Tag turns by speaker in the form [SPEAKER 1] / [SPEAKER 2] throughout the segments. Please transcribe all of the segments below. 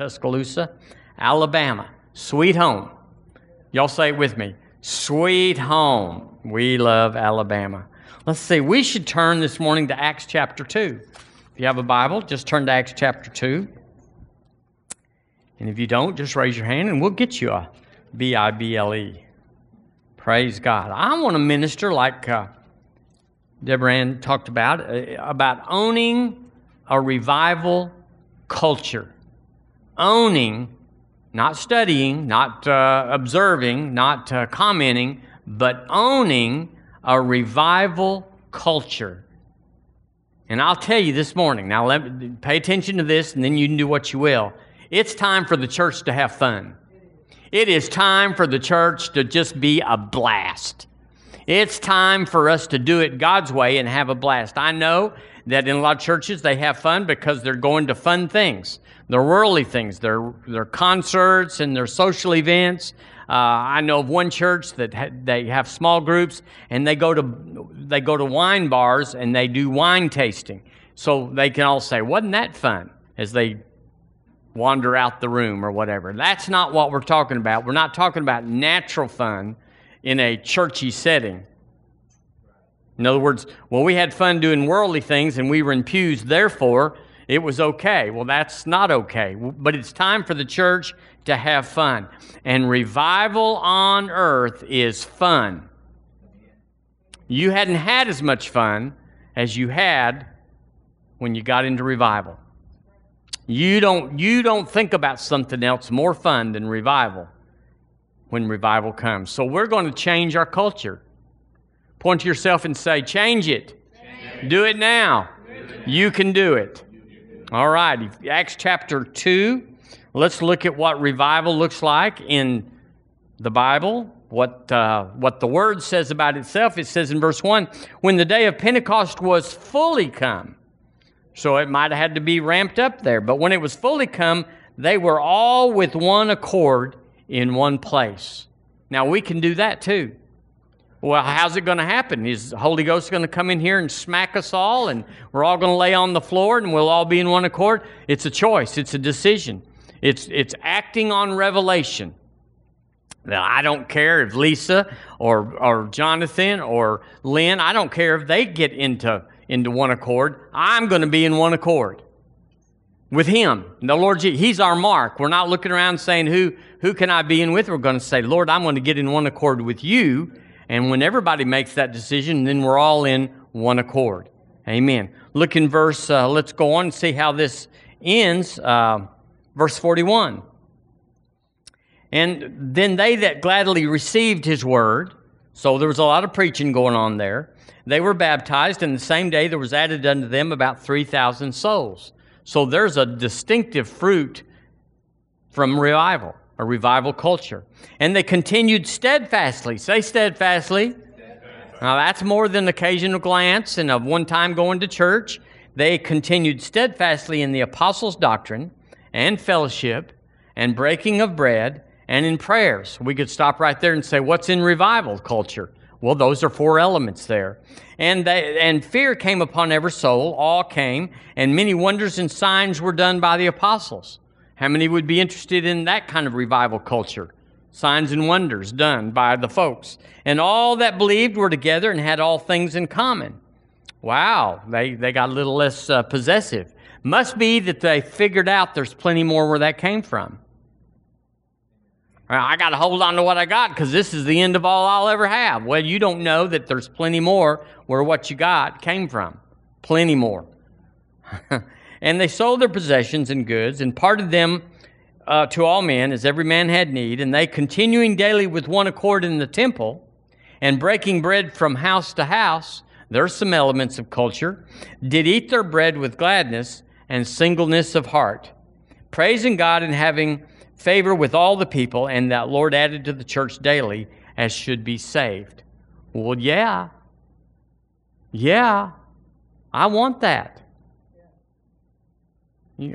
[SPEAKER 1] Tuscaloosa, Alabama. Sweet home. Y'all say it with me. Sweet home. We love Alabama. Let's see, we should turn this morning to Acts chapter 2. If you have a Bible, just turn to Acts chapter 2. And if you don't, just raise your hand and we'll get you a B I B L E. Praise God. I want to minister like uh, Deborah talked about, uh, about owning a revival culture owning, not studying, not uh, observing, not uh, commenting, but owning a revival culture. And I'll tell you this morning, now let, pay attention to this and then you can do what you will. It's time for the church to have fun. It is time for the church to just be a blast. It's time for us to do it God's way and have a blast. I know that in a lot of churches they have fun because they're going to fun things. They're worldly things. They're, they're concerts and they're social events. Uh, I know of one church that ha- they have small groups and they go to they go to wine bars and they do wine tasting, so they can all say, "Wasn't that fun?" as they wander out the room or whatever. That's not what we're talking about. We're not talking about natural fun in a churchy setting. In other words, well, we had fun doing worldly things and we were in pews, therefore it was okay. Well, that's not okay. But it's time for the church to have fun. And revival on earth is fun. You hadn't had as much fun as you had when you got into revival. You don't, you don't think about something else more fun than revival when revival comes. So we're going to change our culture. Point to yourself and say, Change it. Change it. Do it now. You can do it. All right, Acts chapter 2. Let's look at what revival looks like in the Bible, what, uh, what the Word says about itself. It says in verse 1 when the day of Pentecost was fully come. So it might have had to be ramped up there, but when it was fully come, they were all with one accord in one place. Now we can do that too. Well, how's it going to happen? Is the Holy Ghost going to come in here and smack us all and we're all going to lay on the floor and we'll all be in one accord? It's a choice, it's a decision. It's, it's acting on revelation. Now, I don't care if Lisa or, or Jonathan or Lynn, I don't care if they get into, into one accord. I'm going to be in one accord with Him. The Lord, He's our mark. We're not looking around saying, who, who can I be in with? We're going to say, Lord, I'm going to get in one accord with you and when everybody makes that decision, then we're all in one accord. Amen. Look in verse, uh, let's go on and see how this ends. Uh, verse 41. And then they that gladly received his word, so there was a lot of preaching going on there, they were baptized, and the same day there was added unto them about 3,000 souls. So there's a distinctive fruit from revival a revival culture. And they continued steadfastly. Say steadfastly. Now, that's more than occasional glance and of one time going to church. They continued steadfastly in the apostles' doctrine and fellowship and breaking of bread and in prayers. We could stop right there and say, What's in revival culture? Well, those are four elements there. And, they, and fear came upon every soul, all came, and many wonders and signs were done by the apostles. How many would be interested in that kind of revival culture? Signs and wonders done by the folks. And all that believed were together and had all things in common. Wow, they, they got a little less uh, possessive. Must be that they figured out there's plenty more where that came from. I got to hold on to what I got because this is the end of all I'll ever have. Well, you don't know that there's plenty more where what you got came from. Plenty more. And they sold their possessions and goods and parted them uh, to all men as every man had need. And they, continuing daily with one accord in the temple and breaking bread from house to house, there's some elements of culture, did eat their bread with gladness and singleness of heart, praising God and having favor with all the people, and that Lord added to the church daily as should be saved. Well, yeah. Yeah. I want that.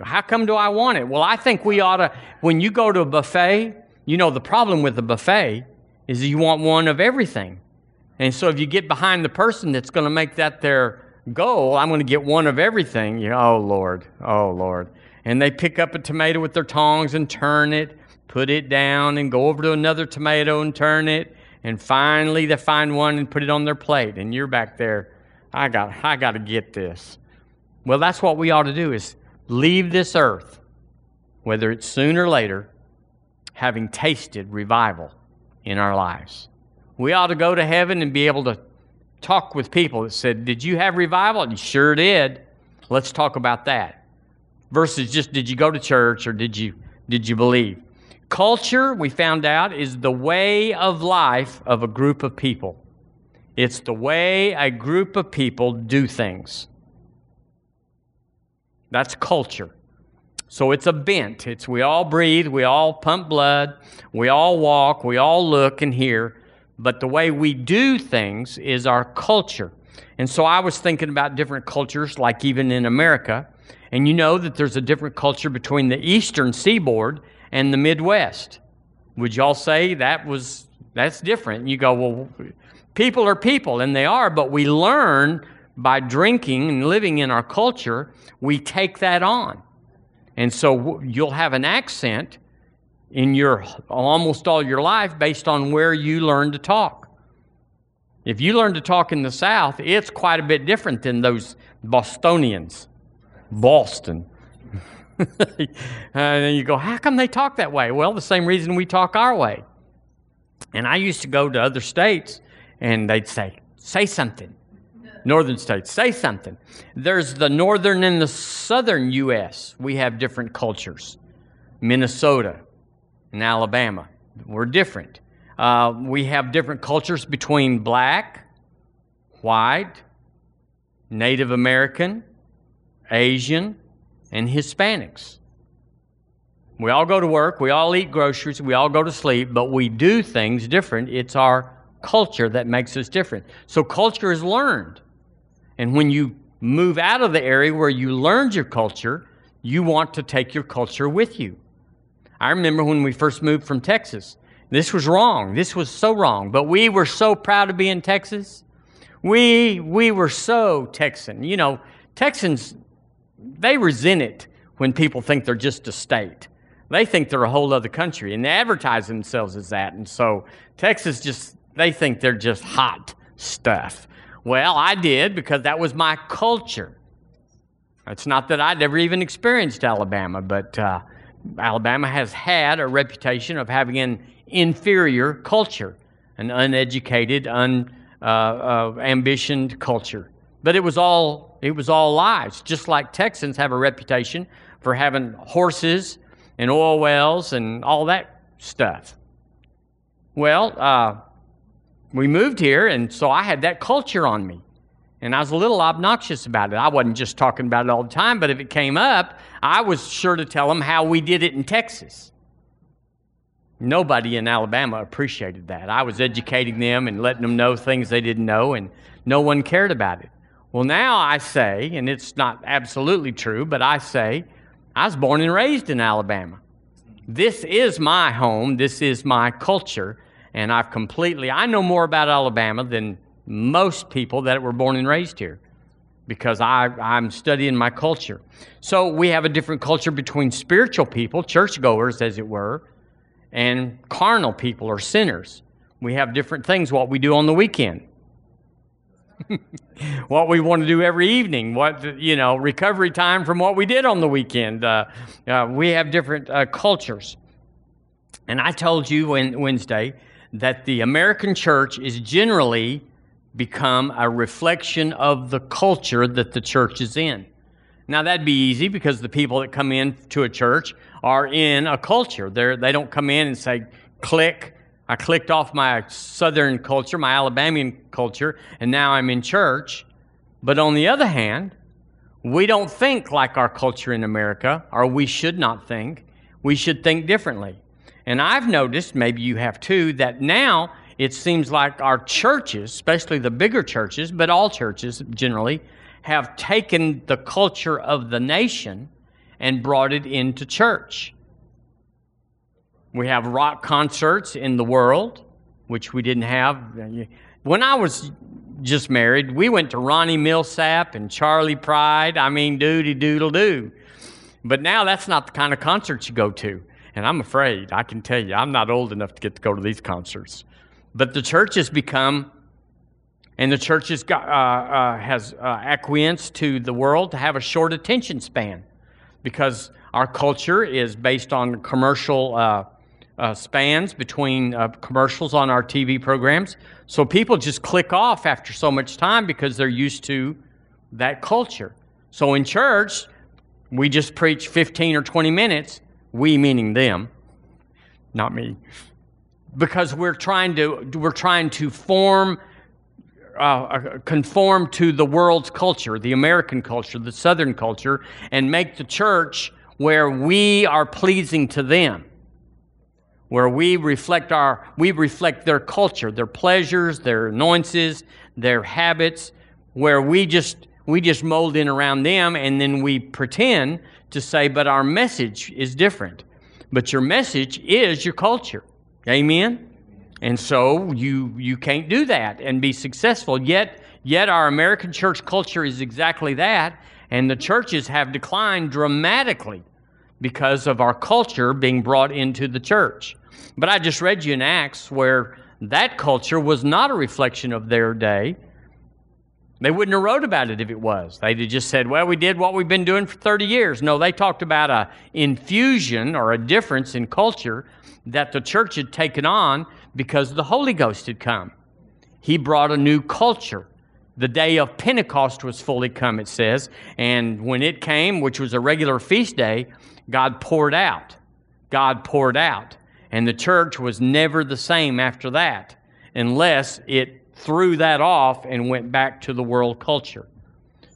[SPEAKER 1] How come do I want it? Well, I think we ought to, when you go to a buffet, you know, the problem with the buffet is you want one of everything. And so if you get behind the person that's going to make that their goal, I'm going to get one of everything, you know, oh, Lord, oh, Lord. and they pick up a tomato with their tongs and turn it, put it down, and go over to another tomato and turn it, and finally they find one and put it on their plate, and you're back there. I got, I got to get this. Well, that's what we ought to do: is leave this earth, whether it's soon or later, having tasted revival in our lives. We ought to go to heaven and be able to talk with people that said, Did you have revival? And sure did. Let's talk about that. Versus just did you go to church or did you did you believe? Culture, we found out, is the way of life of a group of people. It's the way a group of people do things. That's culture. So it's a bent. It's we all breathe, we all pump blood, we all walk, we all look and hear, but the way we do things is our culture. And so I was thinking about different cultures, like even in America. And you know that there's a different culture between the eastern seaboard and the Midwest. Would y'all say that was that's different? You go, well, people are people, and they are, but we learn by drinking and living in our culture, we take that on. And so you'll have an accent in your almost all your life based on where you learn to talk. If you learn to talk in the South, it's quite a bit different than those Bostonians. Boston. and then you go, how come they talk that way? Well, the same reason we talk our way. And I used to go to other states and they'd say, say something northern states. Say something. There's the northern and the southern U.S. We have different cultures. Minnesota and Alabama, we're different. Uh, we have different cultures between black, white, Native American, Asian, and Hispanics. We all go to work, we all eat groceries, we all go to sleep, but we do things different. It's our culture that makes us different. So culture is learned. And when you move out of the area where you learned your culture, you want to take your culture with you. I remember when we first moved from Texas. This was wrong. This was so wrong. But we were so proud to be in Texas. We we were so Texan. You know, Texans they resent it when people think they're just a state. They think they're a whole other country and they advertise themselves as that. And so Texas just they think they're just hot stuff. Well, I did because that was my culture. It's not that I'd ever even experienced Alabama, but uh, Alabama has had a reputation of having an inferior culture, an uneducated, un, uh, uh, ambitioned culture. But it was all it was all lies. Just like Texans have a reputation for having horses and oil wells and all that stuff. Well, uh, we moved here, and so I had that culture on me. And I was a little obnoxious about it. I wasn't just talking about it all the time, but if it came up, I was sure to tell them how we did it in Texas. Nobody in Alabama appreciated that. I was educating them and letting them know things they didn't know, and no one cared about it. Well, now I say, and it's not absolutely true, but I say, I was born and raised in Alabama. This is my home, this is my culture, and I've completely, I know more about Alabama than most people that were born and raised here because I, I'm studying my culture. So we have a different culture between spiritual people, churchgoers, as it were, and carnal people or sinners. We have different things, what we do on the weekend. what we want to do every evening, what, you know, recovery time from what we did on the weekend. Uh, uh, we have different uh, cultures. And I told you when, Wednesday that the American church is generally become a reflection of the culture that the church is in. Now that'd be easy because the people that come in to a church are in a culture. They're, they don't come in and say, click, I clicked off my southern culture, my Alabamian culture, and now I'm in church. But on the other hand, we don't think like our culture in America, or we should not think. We should think differently. And I've noticed, maybe you have too, that now it seems like our churches, especially the bigger churches, but all churches generally, have taken the culture of the nation and brought it into church. We have rock concerts in the world, which we didn't have. When I was just married, we went to Ronnie Milsap and Charley Pride. I mean, doody doodle doo. But now that's not the kind of concerts you go to. And I'm afraid, I can tell you, I'm not old enough to get to go to these concerts. But the church has become, and the church has, got, uh, uh, has uh, acquiesced to the world to have a short attention span because our culture is based on commercial uh, uh, spans between uh, commercials on our TV programs. So people just click off after so much time because they're used to that culture. So in church, we just preach 15 or 20 minutes, we meaning them, not me, because we're trying to, we're trying to form, uh, uh, conform to the world's culture, the American culture, the Southern culture, and make the church where we are pleasing to them where we reflect our we reflect their culture their pleasures their annoyances their habits where we just we just mold in around them and then we pretend to say, but our message is different. But your message is your culture. Amen? And so you you can't do that and be successful. Yet yet our American church culture is exactly that, and the churches have declined dramatically because of our culture being brought into the church. But I just read you in Acts where that culture was not a reflection of their day. They wouldn't have wrote about it if it was. They'd have just said, well, we did what we've been doing for 30 years. No, they talked about a infusion or a difference in culture that the church had taken on because the Holy Ghost had come. He brought a new culture. The day of Pentecost was fully come, it says. And when it came, which was a regular feast day, God poured out. God poured out. And the church was never the same after that unless it threw that off and went back to the world culture.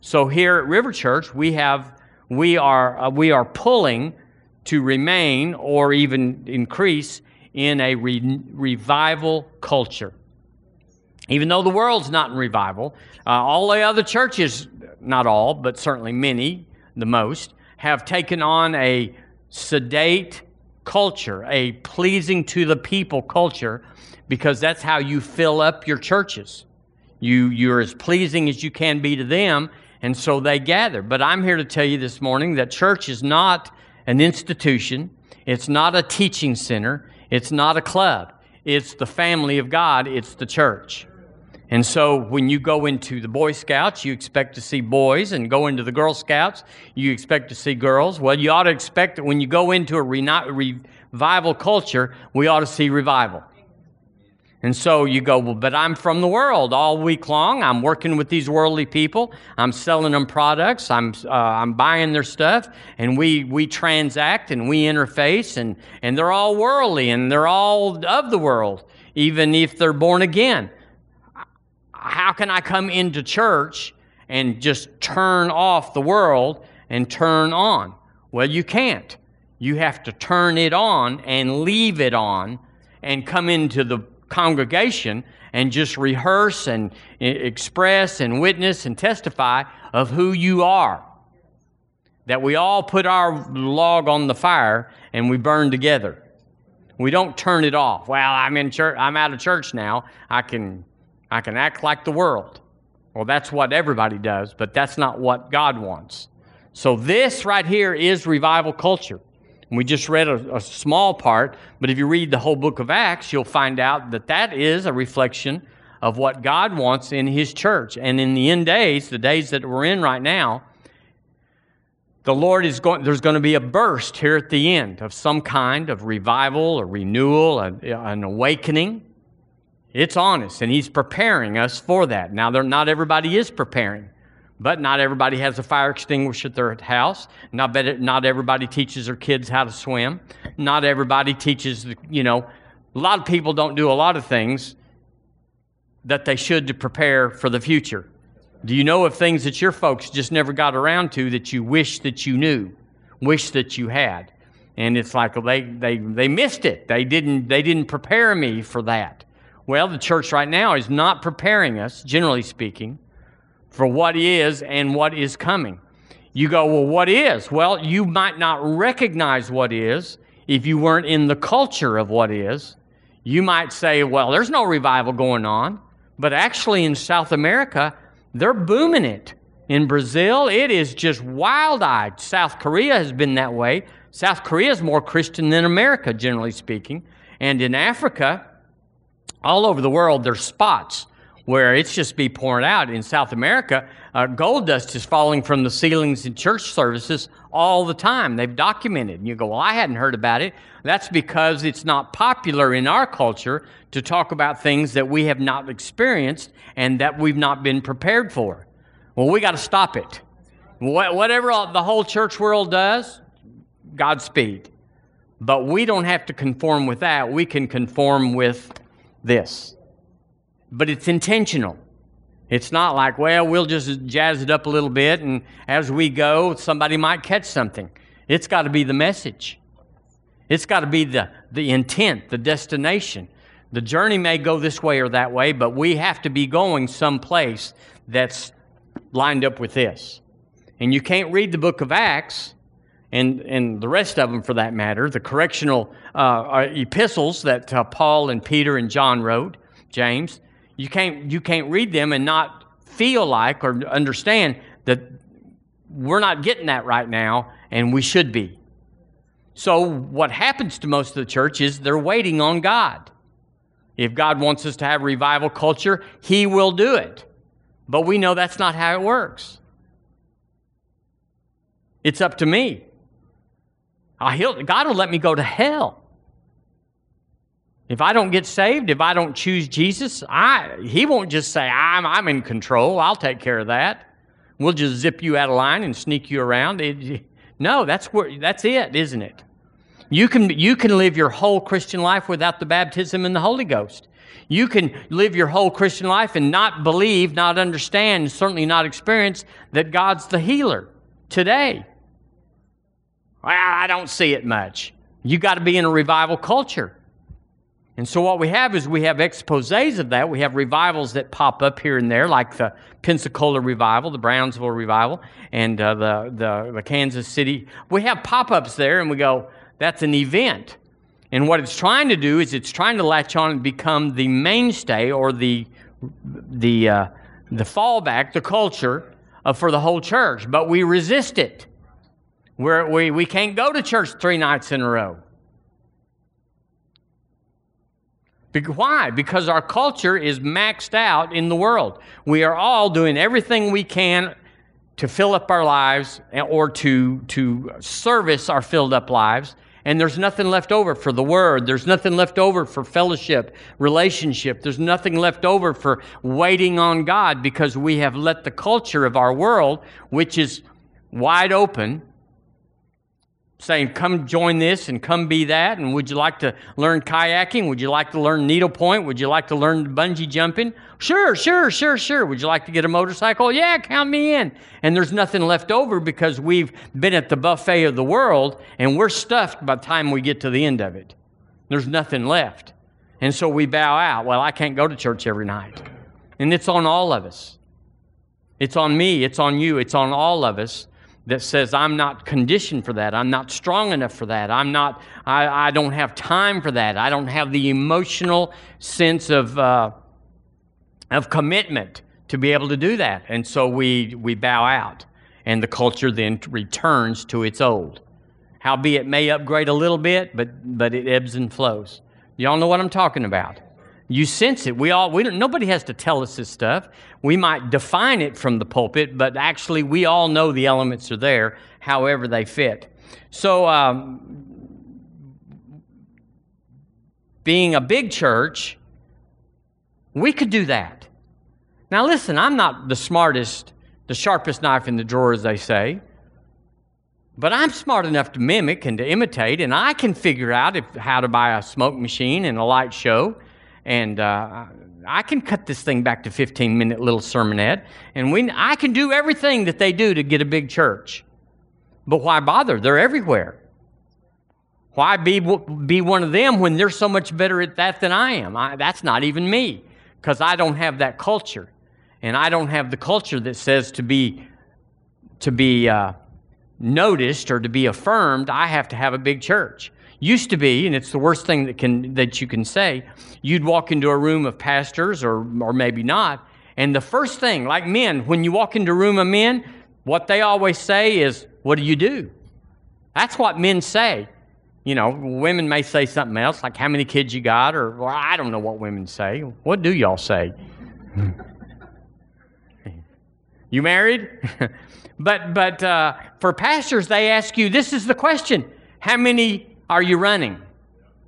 [SPEAKER 1] So here at River Church, we have we are uh, we are pulling to remain or even increase in a re- revival culture. Even though the world's not in revival, uh, all the other churches, not all, but certainly many, the most, have taken on a sedate culture, a pleasing to the people culture because that's how you fill up your churches. You, you're as pleasing as you can be to them, and so they gather. But I'm here to tell you this morning that church is not an institution, it's not a teaching center, it's not a club. It's the family of God, it's the church. And so when you go into the Boy Scouts, you expect to see boys, and go into the Girl Scouts, you expect to see girls. Well, you ought to expect that when you go into a revival culture, we ought to see revival. And so you go, well, but I'm from the world all week long. I'm working with these worldly people. I'm selling them products. I'm, uh, I'm buying their stuff. And we, we transact and we interface, and, and they're all worldly and they're all of the world, even if they're born again. How can I come into church and just turn off the world and turn on? Well, you can't. You have to turn it on and leave it on and come into the congregation and just rehearse and express and witness and testify of who you are. That we all put our log on the fire and we burn together. We don't turn it off. Well, I'm in church, I'm out of church now. I can I can act like the world. Well, that's what everybody does, but that's not what God wants. So this right here is revival culture. We just read a, a, small part, but if you read the whole book of Acts, you'll find out that that is a reflection of what God wants in His church. And in the end days, the days that we're in right now, the Lord is going, there's going to be a burst here at the end of some kind of revival, a renewal, a, an awakening. It's honest, and He's preparing us for that. Now, not everybody is preparing. But not everybody has a fire extinguisher at their house. Not, not everybody teaches their kids how to swim. Not everybody teaches, you know, a lot of people don't do a lot of things that they should to prepare for the future. Do you know of things that your folks just never got around to that you wish that you knew, wish that you had? And it's like they, they, they missed it. They didn't, they didn't prepare me for that. Well, the church right now is not preparing us, generally speaking, for what is and what is coming. You go, well, what is? Well, you might not recognize what is if you weren't in the culture of what is. You might say, well, there's no revival going on. But actually, in South America, they're booming it. In Brazil, it is just wild eyed. South Korea has been that way. South Korea is more Christian than America, generally speaking. And in Africa, all over the world, there's spots where it's just be pouring out. In South America, uh, gold dust is falling from the ceilings in church services all the time. They've documented. And you go, well, I hadn't heard about it. That's because it's not popular in our culture to talk about things that we have not experienced and that we've not been prepared for. Well, we got to stop it. Whatever the whole church world does, Godspeed. But we don't have to conform with that. We can conform with this. But it's intentional. It's not like, well, we'll just jazz it up a little bit, and as we go, somebody might catch something. It's got to be the message. It's got to be the, the intent, the destination. The journey may go this way or that way, but we have to be going someplace that's lined up with this. And you can't read the book of Acts and, and the rest of them for that matter, the correctional uh, uh epistles that uh, Paul and Peter and John wrote, James, you can't, you can't read them and not feel like or understand that we're not getting that right now, and we should be. So, what happens to most of the church is they're waiting on God. If God wants us to have revival culture, He will do it. But we know that's not how it works. It's up to me. I he'll God will let me go to hell. If I don't get saved, if I don't choose Jesus, I, he won't just say, I'm, I'm in control, I'll take care of that. We'll just zip you out of line and sneak you around. It, no, that's, where, that's it, isn't it? You can, you can live your whole Christian life without the baptism in the Holy Ghost. You can live your whole Christian life and not believe, not understand, certainly not experience that God's the healer today. Well, I don't see it much. You got to be in a revival culture. And so what we have is we have exposés of that. We have revivals that pop up here and there, like the Pensacola revival, the Brownsville revival, and uh, the, the, the Kansas City. We have pop-ups there, and we go, that's an event. And what it's trying to do is it's trying to latch on and become the mainstay or the, the, uh, the fallback, the culture uh, for the whole church. But we resist it. We're, we, we can't go to church three nights in a row. Why? Because our culture is maxed out in the world. We are all doing everything we can to fill up our lives eh, or to, to service our filled up lives. And there's nothing left over for the word. There's nothing left over for fellowship, relationship. There's nothing left over for waiting on God because we have let the culture of our world, which is wide open, saying, Come join this and come be that. And would you like to learn kayaking? Would you like to learn needlepoint? Would you like to learn bungee jumping? Sure, sure, sure, sure. Would you like to get a motorcycle? Yeah, count me in. And there's nothing left over because we've been at the buffet of the world and we're stuffed by the time we get to the end of it. There's nothing left. And so we bow out. Well, I can't go to church every night. And it's on all of us. It's on me, it's on you, it's on all of us that says i'm not conditioned for that. I'm not strong enough for that. I'm not i, I don't have time for that. I don't have the emotional sense of uh, of commitment to be able to do that. And so we we bow out and the culture then returns to its old. Howbeit it may upgrade a little bit but but it ebbs and flows. Y'all know what i'm talking about you sense it. We all, we don't, nobody has to tell us this stuff. We might define it from the pulpit, but actually we all know the elements are there, however they fit. So, um, being a big church, we could do that. Now, listen, I'm not the smartest, the sharpest knife in the drawer, as they say, but I'm smart enough to mimic and to imitate, and I can figure out if, how to buy a smoke machine and a light show and uh, I can cut this thing back to 15 minute little sermonette, and we, I can do everything that they do to get a big church. But why bother? They're everywhere. Why be, be one of them when they're so much better at that than I am? I, that's not even me, because I don't have that culture. And I don't have the culture that says to be, to be uh, noticed or to be affirmed, I have to have a big church. Used to be, and it's the worst thing that, can, that you can say, you'd walk into a room of pastors, or, or maybe not, And the first thing, like men, when you walk into a room of men, what they always say is, What do you do? That's what men say. You know, women may say something else, like how many kids you got, or I don't know what women say. What do y'all say? you married? but but uh, for pastors, they ask you, this is the question: How many are you running?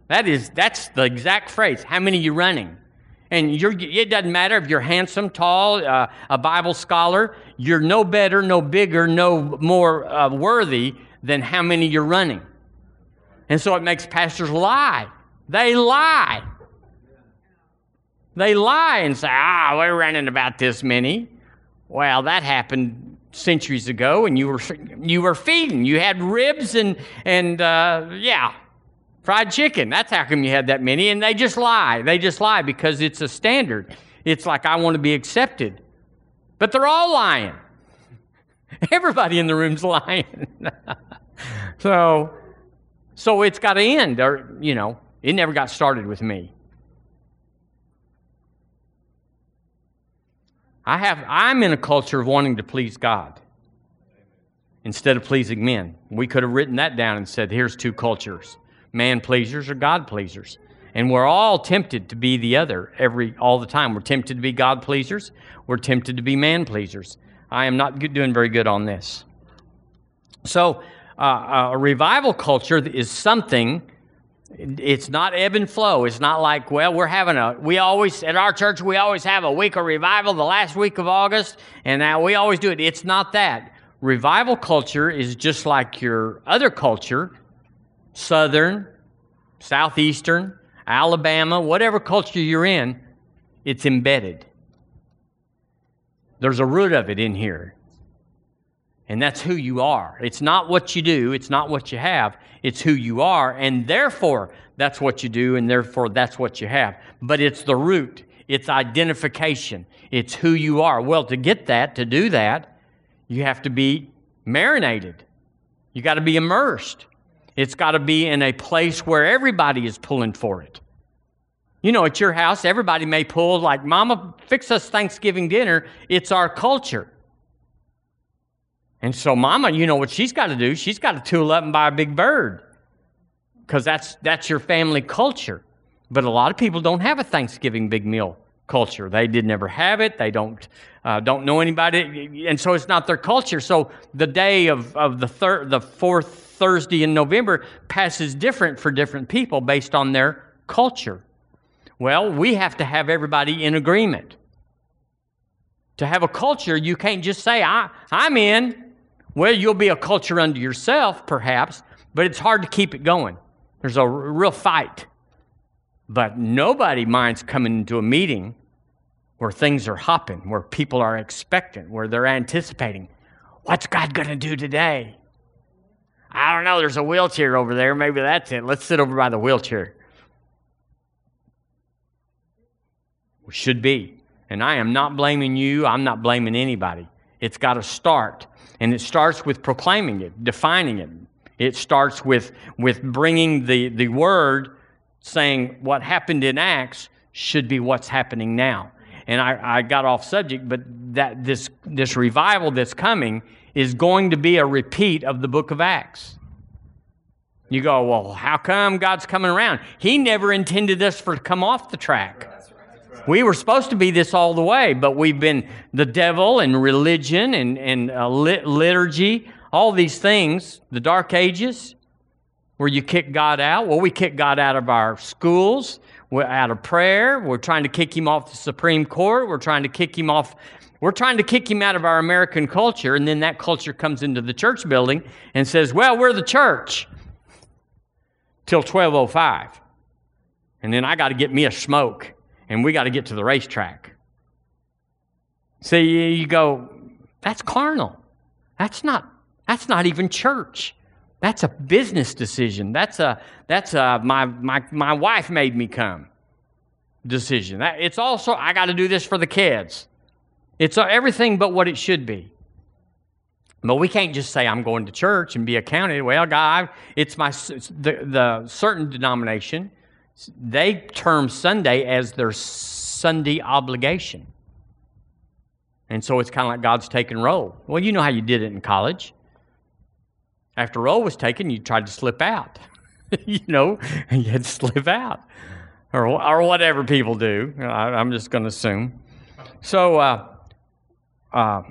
[SPEAKER 1] That is that's the exact phrase. How many are you running? And it doesn't matter if you're handsome, tall, uh, a Bible scholar. You're no better, no bigger, no more uh, worthy than how many you're running. And so it makes pastors lie. They lie. They lie and say, ah, we're running about this many. Well, that happened centuries ago, and you were, you were feeding. You had ribs and, and uh, yeah, fried chicken. That's how come you had that many. And they just lie. They just lie because it's a standard. It's like, I want to be accepted. But they're all lying. Everybody in the room's lying. so, so it's got to end, or, you know, it never got started with me. I have, I'm in a culture of wanting to please God instead of pleasing men. We could have written that down and said, here's two cultures man pleasers or God pleasers. And we're all tempted to be the other every all the time. We're tempted to be God pleasers. We're tempted to be man pleasers. I am not doing very good on this. So, uh, a revival culture is something. It's not ebb and flow. It's not like, well, we're having a, we always, at our church, we always have a week of revival the last week of August, and now we always do it. It's not that. Revival culture is just like your other culture, Southern, Southeastern, Alabama, whatever culture you're in, it's embedded. There's a root of it in here. And that's who you are. It's not what you do, it's not what you have, it's who you are. And therefore, that's what you do, and therefore, that's what you have. But it's the root, it's identification, it's who you are. Well, to get that, to do that, you have to be marinated, you got to be immersed. It's got to be in a place where everybody is pulling for it. You know, at your house, everybody may pull, like, Mama, fix us Thanksgiving dinner. It's our culture. And so, Mama, you know what she's got to do? She's got to tool up and buy a big bird because that's, that's your family culture. But a lot of people don't have a Thanksgiving big meal culture. They did never have it. They don't, uh, don't know anybody. And so it's not their culture. So the day of, of the, thir- the fourth Thursday in November passes different for different people based on their culture. Well, we have to have everybody in agreement. To have a culture, you can't just say, I, I'm in. Well, you'll be a culture unto yourself, perhaps, but it's hard to keep it going. There's a real fight. But nobody minds coming into a meeting where things are hopping, where people are expectant, where they're anticipating. What's God going to do today? I don't know. There's a wheelchair over there. Maybe that's it. Let's sit over by the wheelchair. We should be. And I am not blaming you. I'm not blaming anybody. It's got to start. And it starts with proclaiming it, defining it. It starts with, with bringing the, the word, saying what happened in Acts should be what's happening now. And I, I got off subject, but that this, this revival that's coming is going to be a repeat of the book of Acts. You go, well, how come God's coming around? He never intended us for to come off the track. We were supposed to be this all the way, but we've been the devil and religion and, and uh, lit- liturgy, all these things, the dark ages, where you kick God out. Well, we kick God out of our schools, we're out of prayer. We're trying to kick him off the Supreme Court. We're trying to kick him off we're trying to kick him out of our American culture, and then that culture comes into the church building and says, Well, we're the church till 1205. And then I got to get me a smoke and we got to get to the racetrack. See, you go, that's carnal. That's not, that's not even church. That's a business decision. That's a, that's a, my, my, my wife made me come decision. It's also, I got to do this for the kids. It's everything but what it should be. But we can't just say, I'm going to church and be accounted. Well, God, it's my, the, the certain denomination, they term Sunday as their Sunday obligation. And so it's kind of like God's taking roll. Well, you know how you did it in college. After roll was taken, you tried to slip out. you know, and you had to slip out. Or, or whatever people do. I, am just going to assume. So, uh, uh,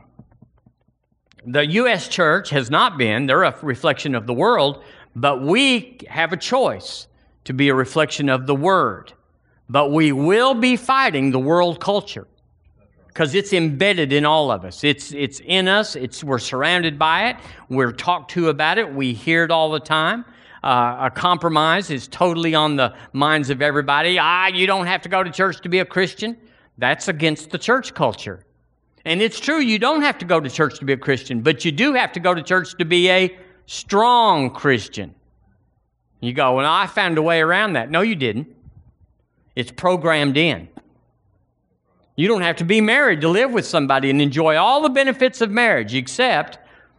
[SPEAKER 1] the U.S. church has not been, they're a reflection of the world, but we have a choice to be a reflection of the Word. But we will be fighting the world culture because it's embedded in all of us. It's, it's in us. It's, we're surrounded by it. We're talked to about it. We hear it all the time. Uh, a compromise is totally on the minds of everybody. Ah, you don't have to go to church to be a Christian. That's against the church culture. And it's true, you don't have to go to church to be a Christian, but you do have to go to church to be a strong Christian. You go, well, I found a way around that. No, you didn't. It's programmed in. You don't have to be married to live with somebody and enjoy all the benefits of marriage, except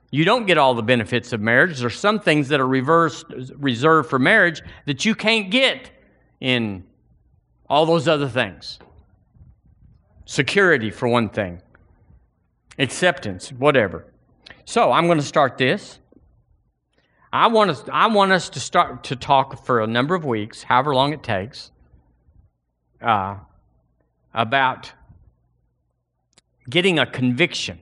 [SPEAKER 1] you don't get all the benefits of marriage. There's some things that are reversed, reserved for marriage that you can't get in all those other things. Security, for one thing, acceptance, whatever. So I'm going to start this. I want us, I want us to start to talk for a number of weeks, however long it takes, uh, about getting a conviction,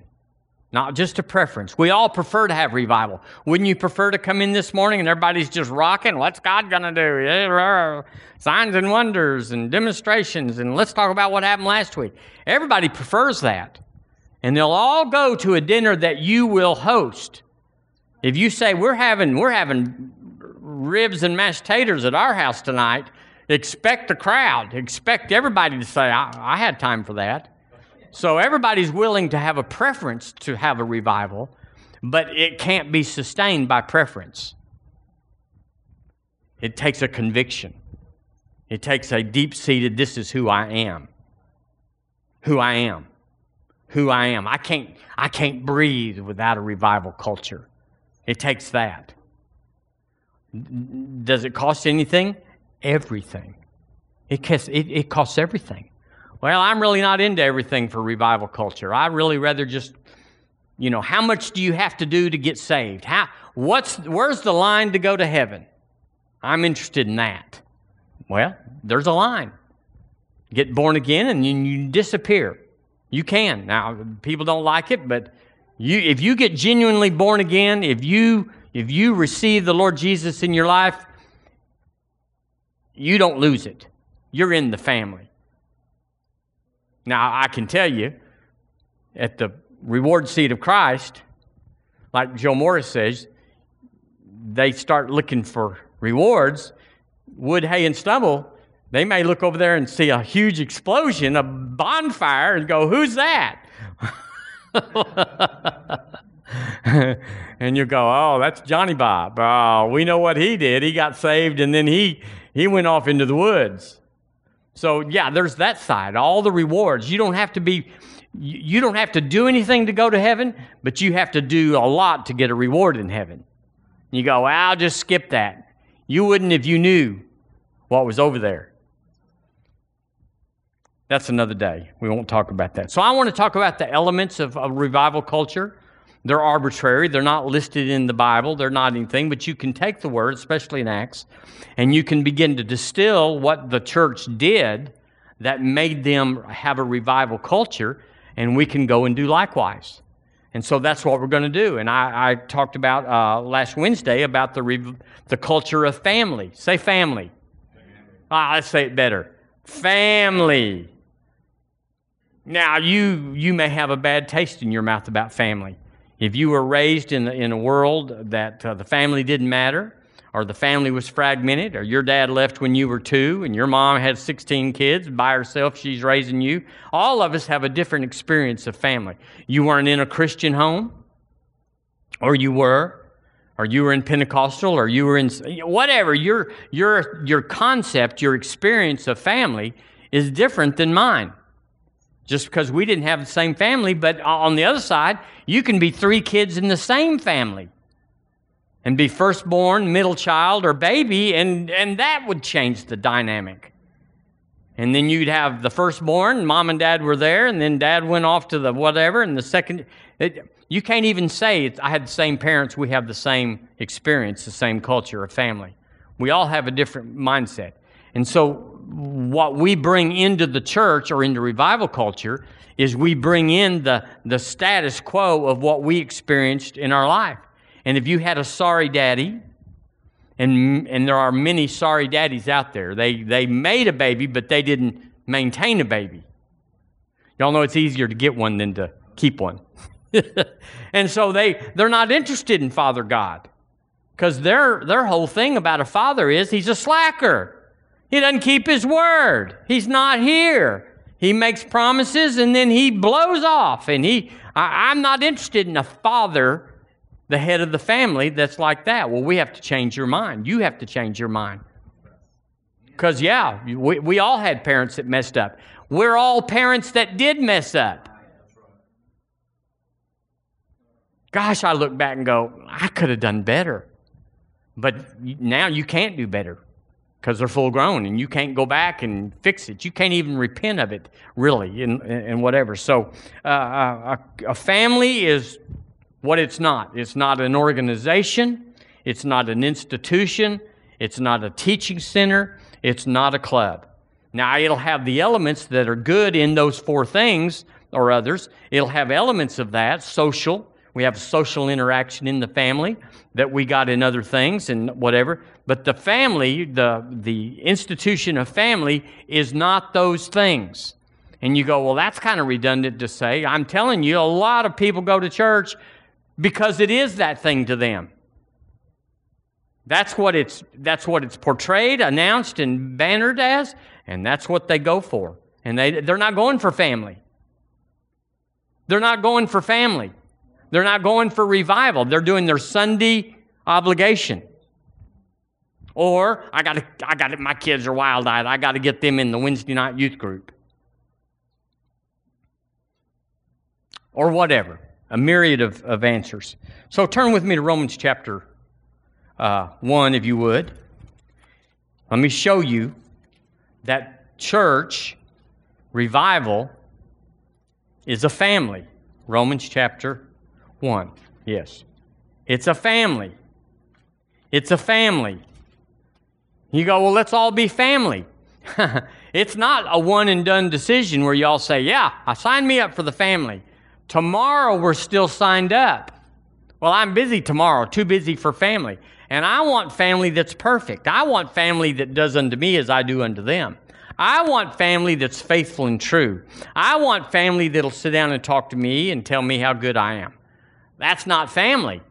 [SPEAKER 1] not just a preference. We all prefer to have revival. Wouldn't you prefer to come in this morning and everybody's just rocking? What's God going to do? Signs and wonders and demonstrations, and let's talk about what happened last week. Everybody prefers that. And they'll all go to a dinner that you will host. If you say we're having we're having ribs and mashed taters at our house tonight, expect the crowd. Expect everybody to say, I, I had time for that. So everybody's willing to have a preference to have a revival, but it can't be sustained by preference. It takes a conviction. It takes a deep seated, this is who I am. Who I am. Who I am. I can't, I can't breathe without a revival culture. It takes that. Does it cost anything? Everything. It costs, it, it costs everything. Well, I'm really not into everything for revival culture. I really rather just, you know, how much do you have to do to get saved? How, what's, where's the line to go to heaven? I'm interested in that. Well, there's a line. Get born again and you, you disappear. You can. Now, people don't like it, but you, if you get genuinely born again, if you, if you receive the Lord Jesus in your life, you don't lose it. You're in the family. Now, I can tell you, at the reward seat of Christ, like Joe Morris says, they start looking for rewards. Wood, hay, and stubble, they may look over there and see a huge explosion, a bonfire, and go, Who's that? and you go, oh, that's Johnny Bob. Oh, we know what he did. He got saved and then he, he went off into the woods. So, yeah, there's that side. All the rewards. You don't have to be, you don't have to do anything to go to heaven, but you have to do a lot to get a reward in heaven. You go, well, I'll just skip that. You wouldn't if you knew what was over there. That's another day. We won't talk about that. So I want to talk about the elements of, of revival culture. They're arbitrary. They're not listed in the Bible. They're not anything, but you can take the word, especially in Acts, and you can begin to distill what the church did that made them have a revival culture, and we can go and do likewise. And so that's what we're going to do. And I, I talked about uh, last Wednesday about the, the culture of family. Say family. Ah, let's say it better. Family. Now, you, you may have a bad taste in your mouth about family. If you were raised in, in a world that uh, the family didn't matter, or the family was fragmented, or your dad left when you were two, and your mom had 16 kids by herself, she's raising you, all of us have a different experience of family. You weren't in a Christian home, or you were, or you were in Pentecostal, or you were in whatever. Your, your, your concept, your experience of family is different than mine just because we didn't have the same family. But on the other side, you can be three kids in the same family and be firstborn, middle child, or baby, and, and that would change the dynamic. And then you'd have the firstborn, mom and dad were there, and then dad went off to the whatever, and the second. It, you can't even say, I had the same parents, we have the same experience, the same culture of family. We all have a different mindset. And so, what we bring into the church or into revival culture is we bring in the, the status quo of what we experienced in our life. And if you had a sorry daddy, and, and there are many sorry daddies out there, they, they made a baby, but they didn't maintain a baby. Y'all know it's easier to get one than to keep one. and so they, they're not interested in Father God because their, their whole thing about a father is he's a slacker. He doesn't keep his word. He's not here. He makes promises and then he blows off. And he, I, I'm not interested in a father, the head of the family, that's like that. Well, we have to change your mind. You have to change your mind. Because, yeah, we, we all had parents that messed up. We're all parents that did mess up. Gosh, I look back and go, I could have done better. But now you can't do better because they're full grown and you can't go back and fix it. You can't even repent of it, really, and, and whatever. So, uh, uh, a, a family is what it's not. It's not an organization, it's not an institution, it's not a teaching center, it's not a club. Now, it'll have the elements that are good in those four things or others. It'll have elements of that social, we have social interaction in the family that we got in other things and whatever. But the family, the, the institution of family, is not those things. And you go, well, that's kind of redundant to say. I'm telling you, a lot of people go to church because it is that thing to them. That's what it's, that's what it's portrayed, announced, and bannered as, and that's what they go for. And they, they're not going for family. They're not going for family. They're not going for revival. They're doing their Sunday obligation. Or I got to, I got my kids are wild-eyed. I got to get them in the Wednesday night youth group. Or whatever. A myriad of, of answers. So turn with me to Romans chapter uh, 1, if you would. Let me show you that church revival is a family. Romans chapter one, yes. It's a family. It's a family. You go, well, let's all be family. it's not a one and done decision where y'all say, yeah, I signed me up for the family. Tomorrow we're still signed up. Well, I'm busy tomorrow, too busy for family. And I want family that's perfect. I want family that does unto me as I do unto them. I want family that's faithful and true. I want family that'll sit down and talk to me and tell me how good I am. That's not family.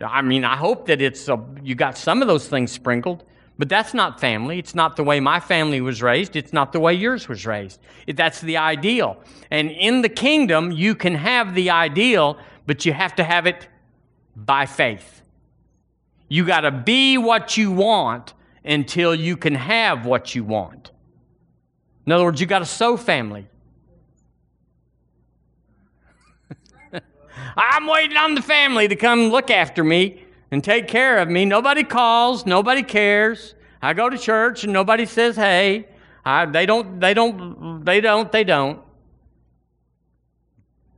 [SPEAKER 1] I mean, I hope that it's a, you got some of those things sprinkled, but that's not family. It's not the way my family was raised. It's not the way yours was raised. That's the ideal. And in the kingdom, you can have the ideal, but you have to have it by faith. You got to be what you want until you can have what you want. In other words, you got to sow family. I'm waiting on the family to come look after me and take care of me. Nobody calls, nobody cares. I go to church and nobody says, hey. I, they don't, they don't, they don't, they don't.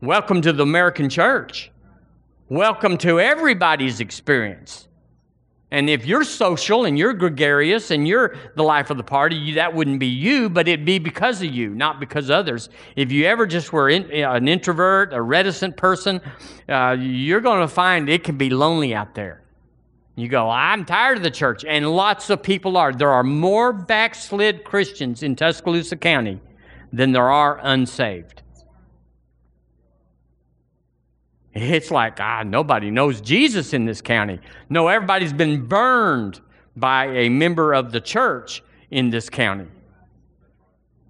[SPEAKER 1] Welcome to the American church. Welcome to everybody's experience. And if you're social and you're gregarious and you're the life of the party, that wouldn't be you, but it'd be because of you, not because others. If you ever just were in, an introvert, a reticent person, uh, you're going to find it can be lonely out there. You go, I'm tired of the church. And lots of people are. There are more backslid Christians in Tuscaloosa County than there are unsaved. It's like, ah, nobody knows Jesus in this county. No, everybody's been burned by a member of the church in this county.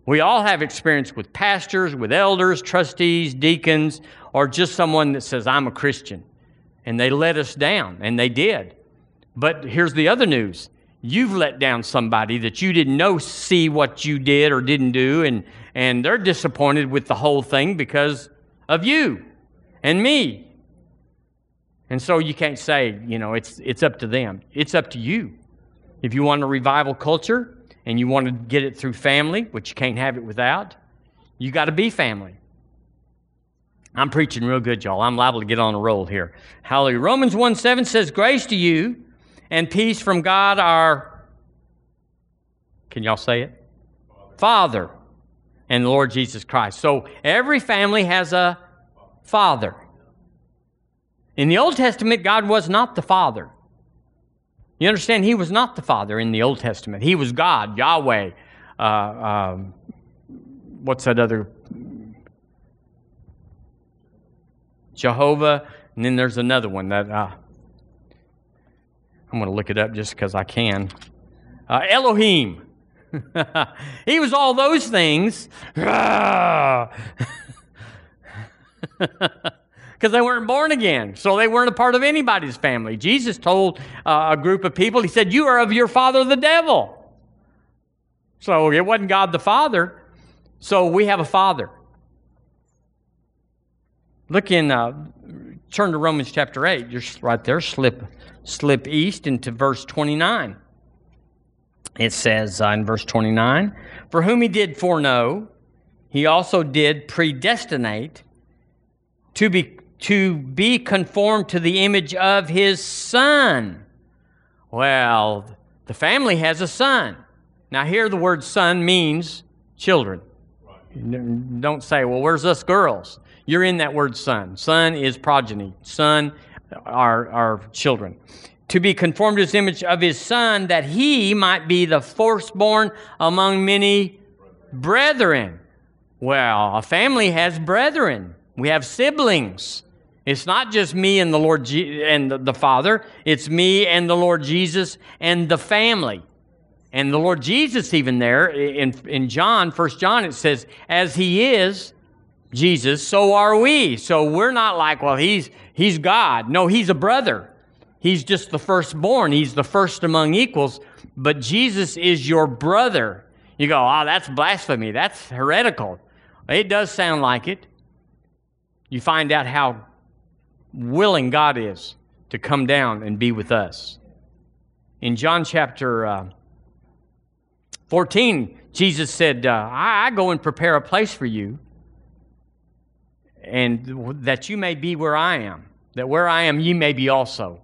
[SPEAKER 1] We all have experience with pastors, with elders, trustees, deacons, or just someone that says, I'm a Christian. And they let us down, and they did. But here's the other news you've let down somebody that you didn't know see what you did or didn't do, and, and they're disappointed with the whole thing because of you and me. And so you can't say, you know, it's, it's up to them. It's up to you. If you want a revival culture and you want to get it through family, which you can't have it without, you got to be family. I'm preaching real good, y'all. I'm liable to get on a roll here. Hallelujah. Romans 1 7 says, Grace to you and peace from God our, can y'all say it? Father and the Lord Jesus Christ. So every family has a father. In the Old Testament, God was not the father. You understand? He was not the father in the Old Testament. He was God, Yahweh. Uh, um, what's that other Jehovah, and then there's another one that uh, I'm going to look it up just because I can. Uh, Elohim. he was all those things. Because they weren't born again. So they weren't a part of anybody's family. Jesus told uh, a group of people, He said, You are of your father, the devil. So it wasn't God the Father. So we have a father. Look in, uh, turn to Romans chapter 8. You're right there. Slip, slip east into verse 29. It says uh, in verse 29 For whom he did foreknow, he also did predestinate to be, to be conformed to the image of his son. Well, the family has a son. Now, here the word son means children. Don't say, well, where's us girls? You're in that word son. Son is progeny. Son are, are children. To be conformed to his image of his son, that he might be the firstborn among many brethren. Well, a family has brethren. We have siblings. It's not just me and the Lord Je- and the, the Father. It's me and the Lord Jesus and the family. And the Lord Jesus, even there in, in John, First John, it says, as he is, Jesus, so are we. So we're not like, well, he's, he's God. No, he's a brother. He's just the firstborn. He's the first among equals. But Jesus is your brother. You go, oh, that's blasphemy. That's heretical. It does sound like it. You find out how willing God is to come down and be with us. In John chapter uh, 14, Jesus said, uh, I, I go and prepare a place for you and that you may be where I am, that where I am, ye may be also.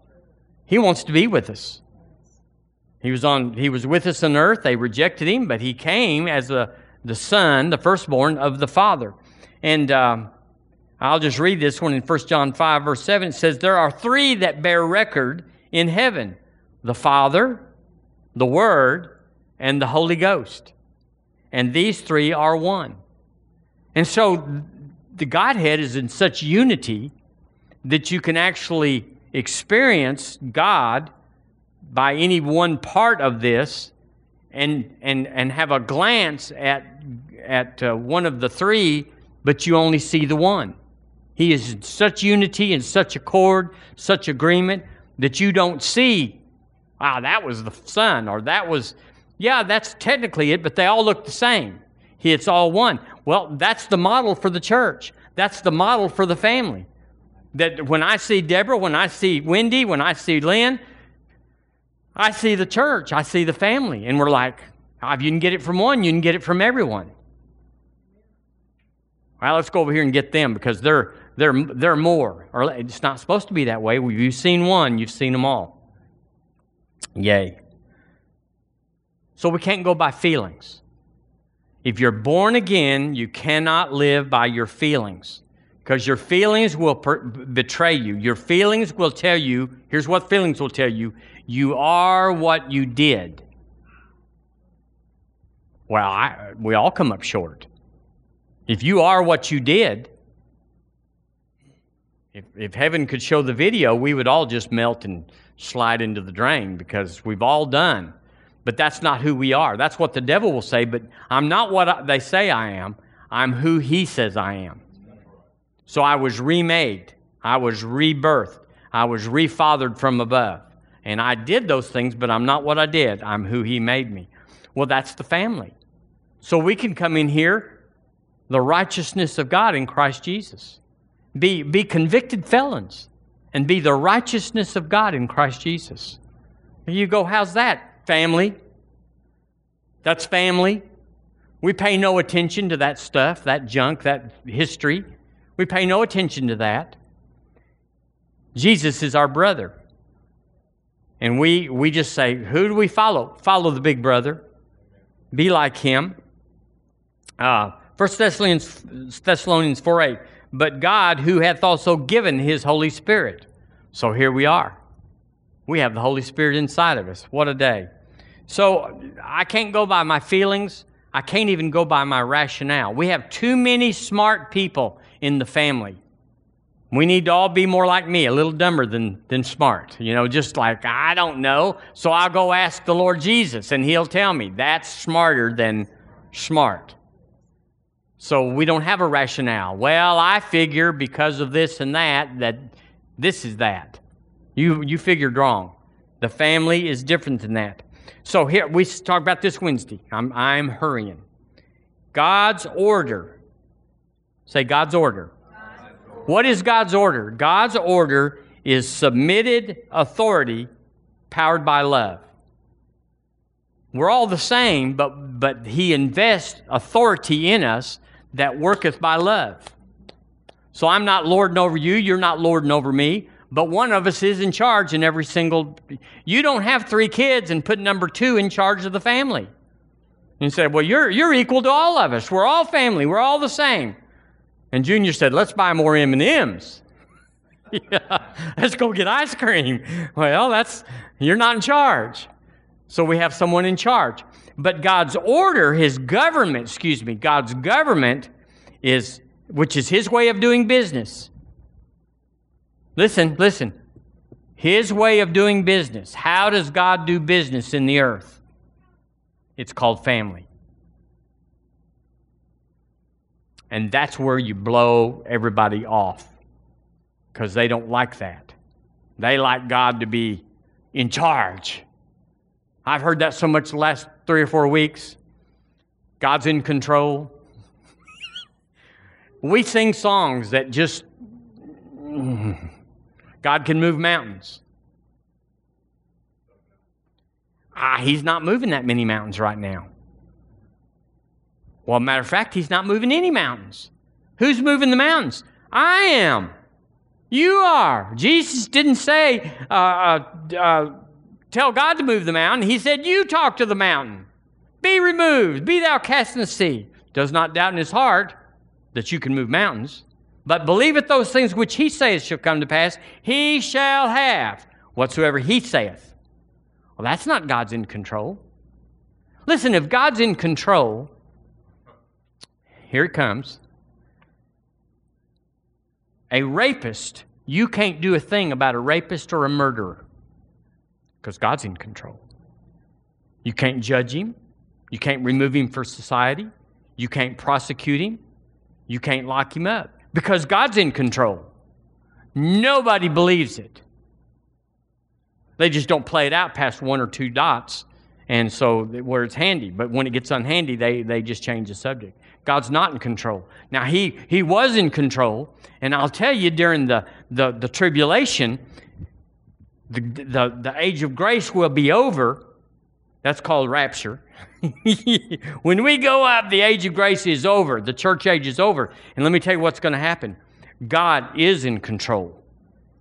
[SPEAKER 1] He wants to be with us. He was on. He was with us on earth. They rejected him, but he came as the the son, the firstborn of the Father. And um, I'll just read this one in 1 John 5, verse 7. It says, There are three that bear record in heaven the Father, the Word, and the Holy Ghost. And these three are one. And so the Godhead is in such unity that you can actually experience God by any one part of this and, and, and have a glance at, at uh, one of the three, but you only see the one. He is in such unity and such accord, such agreement that you don't see, wow, that was the Son, or that was, yeah, that's technically it, but they all look the same. It's all one. Well, that's the model for the church. That's the model for the family. That when I see Deborah, when I see Wendy, when I see Lynn, I see the church, I see the family, and we're like, oh, if you can get it from one, you can get it from everyone. Well, let's go over here and get them because they're they're they're more. Or it's not supposed to be that way. You've seen one, you've seen them all. Yay. So we can't go by feelings. If you're born again, you cannot live by your feelings because your feelings will per- betray you. Your feelings will tell you here's what feelings will tell you you are what you did. Well, I, we all come up short. If you are what you did, if, if heaven could show the video, we would all just melt and slide into the drain because we've all done but that's not who we are. That's what the devil will say, but I'm not what they say I am. I'm who he says I am. So I was remade. I was rebirthed. I was refathered from above. And I did those things, but I'm not what I did. I'm who he made me. Well, that's the family. So we can come in here, the righteousness of God in Christ Jesus. Be, be convicted felons and be the righteousness of God in Christ Jesus. You go, how's that? family. That's family. We pay no attention to that stuff, that junk, that history. We pay no attention to that. Jesus is our brother. And we, we just say, who do we follow? Follow the big brother. Be like him. Uh, 1 Thessalonians, Thessalonians 4 8. But God, who hath also given his Holy Spirit. So here we are. We have the Holy Spirit inside of us. What a day. So I can't go by my feelings. I can't even go by my rationale. We have too many smart people in the family. We need to all be more like me, a little dumber than, than smart. You know, just like, I don't know. So I'll go ask the Lord Jesus, and He'll tell me that's smarter than smart. So we don't have a rationale. Well, I figure because of this and that, that this is that. You, you figured wrong. The family is different than that. So here, we talk about this Wednesday. I'm, I'm hurrying. God's order. Say God's order. What is God's order? God's order is submitted authority powered by love. We're all the same, but, but He invests authority in us that worketh by love. So I'm not lording over you, you're not lording over me, but one of us is in charge in every single. You don't have three kids and put number two in charge of the family. And said, Well, you're, you're equal to all of us. We're all family, we're all the same. And Junior said, let's buy more M&Ms. yeah, let's go get ice cream. Well, that's, you're not in charge. So we have someone in charge. But God's order, his government, excuse me, God's government is, which is his way of doing business. Listen, listen. His way of doing business. How does God do business in the earth? It's called family. And that's where you blow everybody off because they don't like that. They like God to be in charge. I've heard that so much the last three or four weeks. God's in control. we sing songs that just, God can move mountains. Ah, he's not moving that many mountains right now. Well, matter of fact, he's not moving any mountains. Who's moving the mountains? I am. You are. Jesus didn't say, uh, uh, uh, tell God to move the mountain. He said, You talk to the mountain. Be removed. Be thou cast in the sea. Does not doubt in his heart that you can move mountains, but believeth those things which he saith shall come to pass. He shall have whatsoever he saith. Well, that's not God's in control. Listen, if God's in control, here it comes. A rapist, you can't do a thing about a rapist or a murderer because God's in control. You can't judge him. You can't remove him for society. You can't prosecute him. You can't lock him up because God's in control. Nobody believes it. They just don't play it out past one or two dots, and so where it's handy. But when it gets unhandy, they, they just change the subject. God's not in control. Now, he, he was in control, and I'll tell you during the, the, the tribulation, the, the, the age of grace will be over. That's called rapture. when we go up, the age of grace is over. The church age is over. And let me tell you what's going to happen God is in control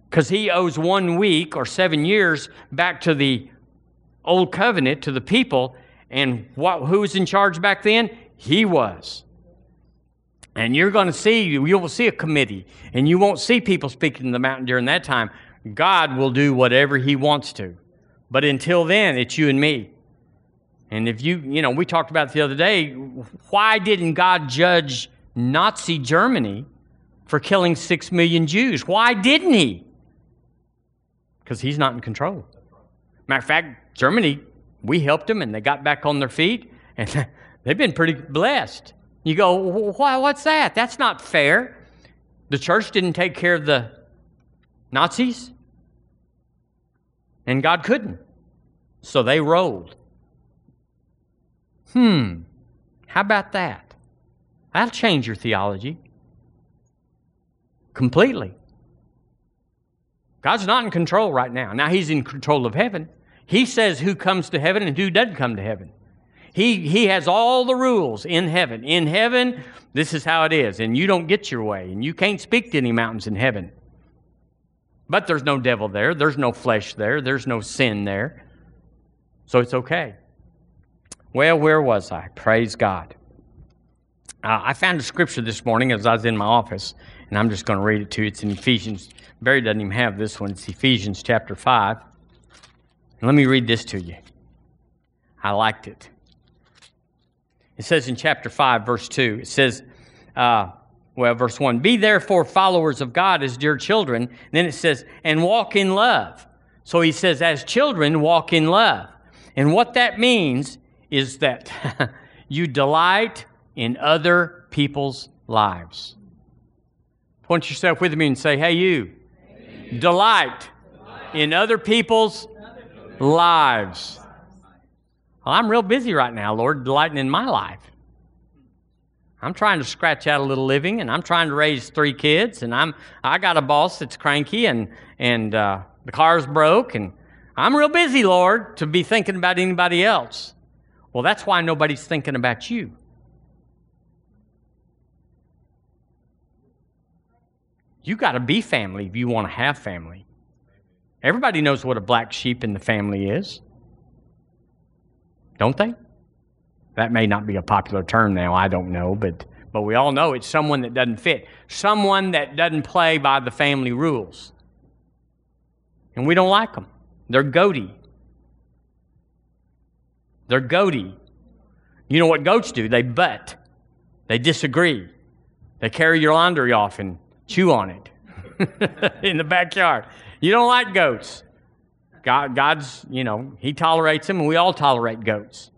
[SPEAKER 1] because he owes one week or seven years back to the old covenant, to the people. And what, who was in charge back then? He was. And you're going to see, you will see a committee, and you won't see people speaking in the mountain during that time. God will do whatever He wants to. But until then, it's you and me. And if you, you know, we talked about the other day, why didn't God judge Nazi Germany for killing six million Jews? Why didn't He? Because He's not in control. Matter of fact, Germany, we helped them and they got back on their feet, and they've been pretty blessed. You go, why, what's that? That's not fair. The church didn't take care of the Nazis, and God couldn't. So they rolled. Hmm, how about that? That'll change your theology completely. God's not in control right now. Now, He's in control of heaven. He says who comes to heaven and who doesn't come to heaven. He, he has all the rules in heaven. In heaven, this is how it is, and you don't get your way, and you can't speak to any mountains in heaven. But there's no devil there, there's no flesh there, there's no sin there. So it's okay. Well, where was I? Praise God. Uh, I found a scripture this morning as I was in my office, and I'm just going to read it to you. It's in Ephesians. Barry doesn't even have this one. It's Ephesians chapter 5. And let me read this to you. I liked it. It says in chapter 5, verse 2, it says, uh, well, verse 1, be therefore followers of God as dear children. And then it says, and walk in love. So he says, as children, walk in love. And what that means is that you delight in other people's lives. Point yourself with me and say, Hey, you, delight in other people's lives. Well, I'm real busy right now, Lord, delighting in my life. I'm trying to scratch out a little living, and I'm trying to raise three kids, and I'm I got a boss that's cranky, and and uh, the car's broke, and I'm real busy, Lord, to be thinking about anybody else. Well, that's why nobody's thinking about you. You got to be family if you want to have family. Everybody knows what a black sheep in the family is. Don't they? That may not be a popular term now, I don't know, but, but we all know it's someone that doesn't fit, someone that doesn't play by the family rules. And we don't like them. They're goaty. They're goaty. You know what goats do? They butt. They disagree. They carry your laundry off and chew on it in the backyard. You don't like goats. God, God's, you know, He tolerates them, and we all tolerate goats.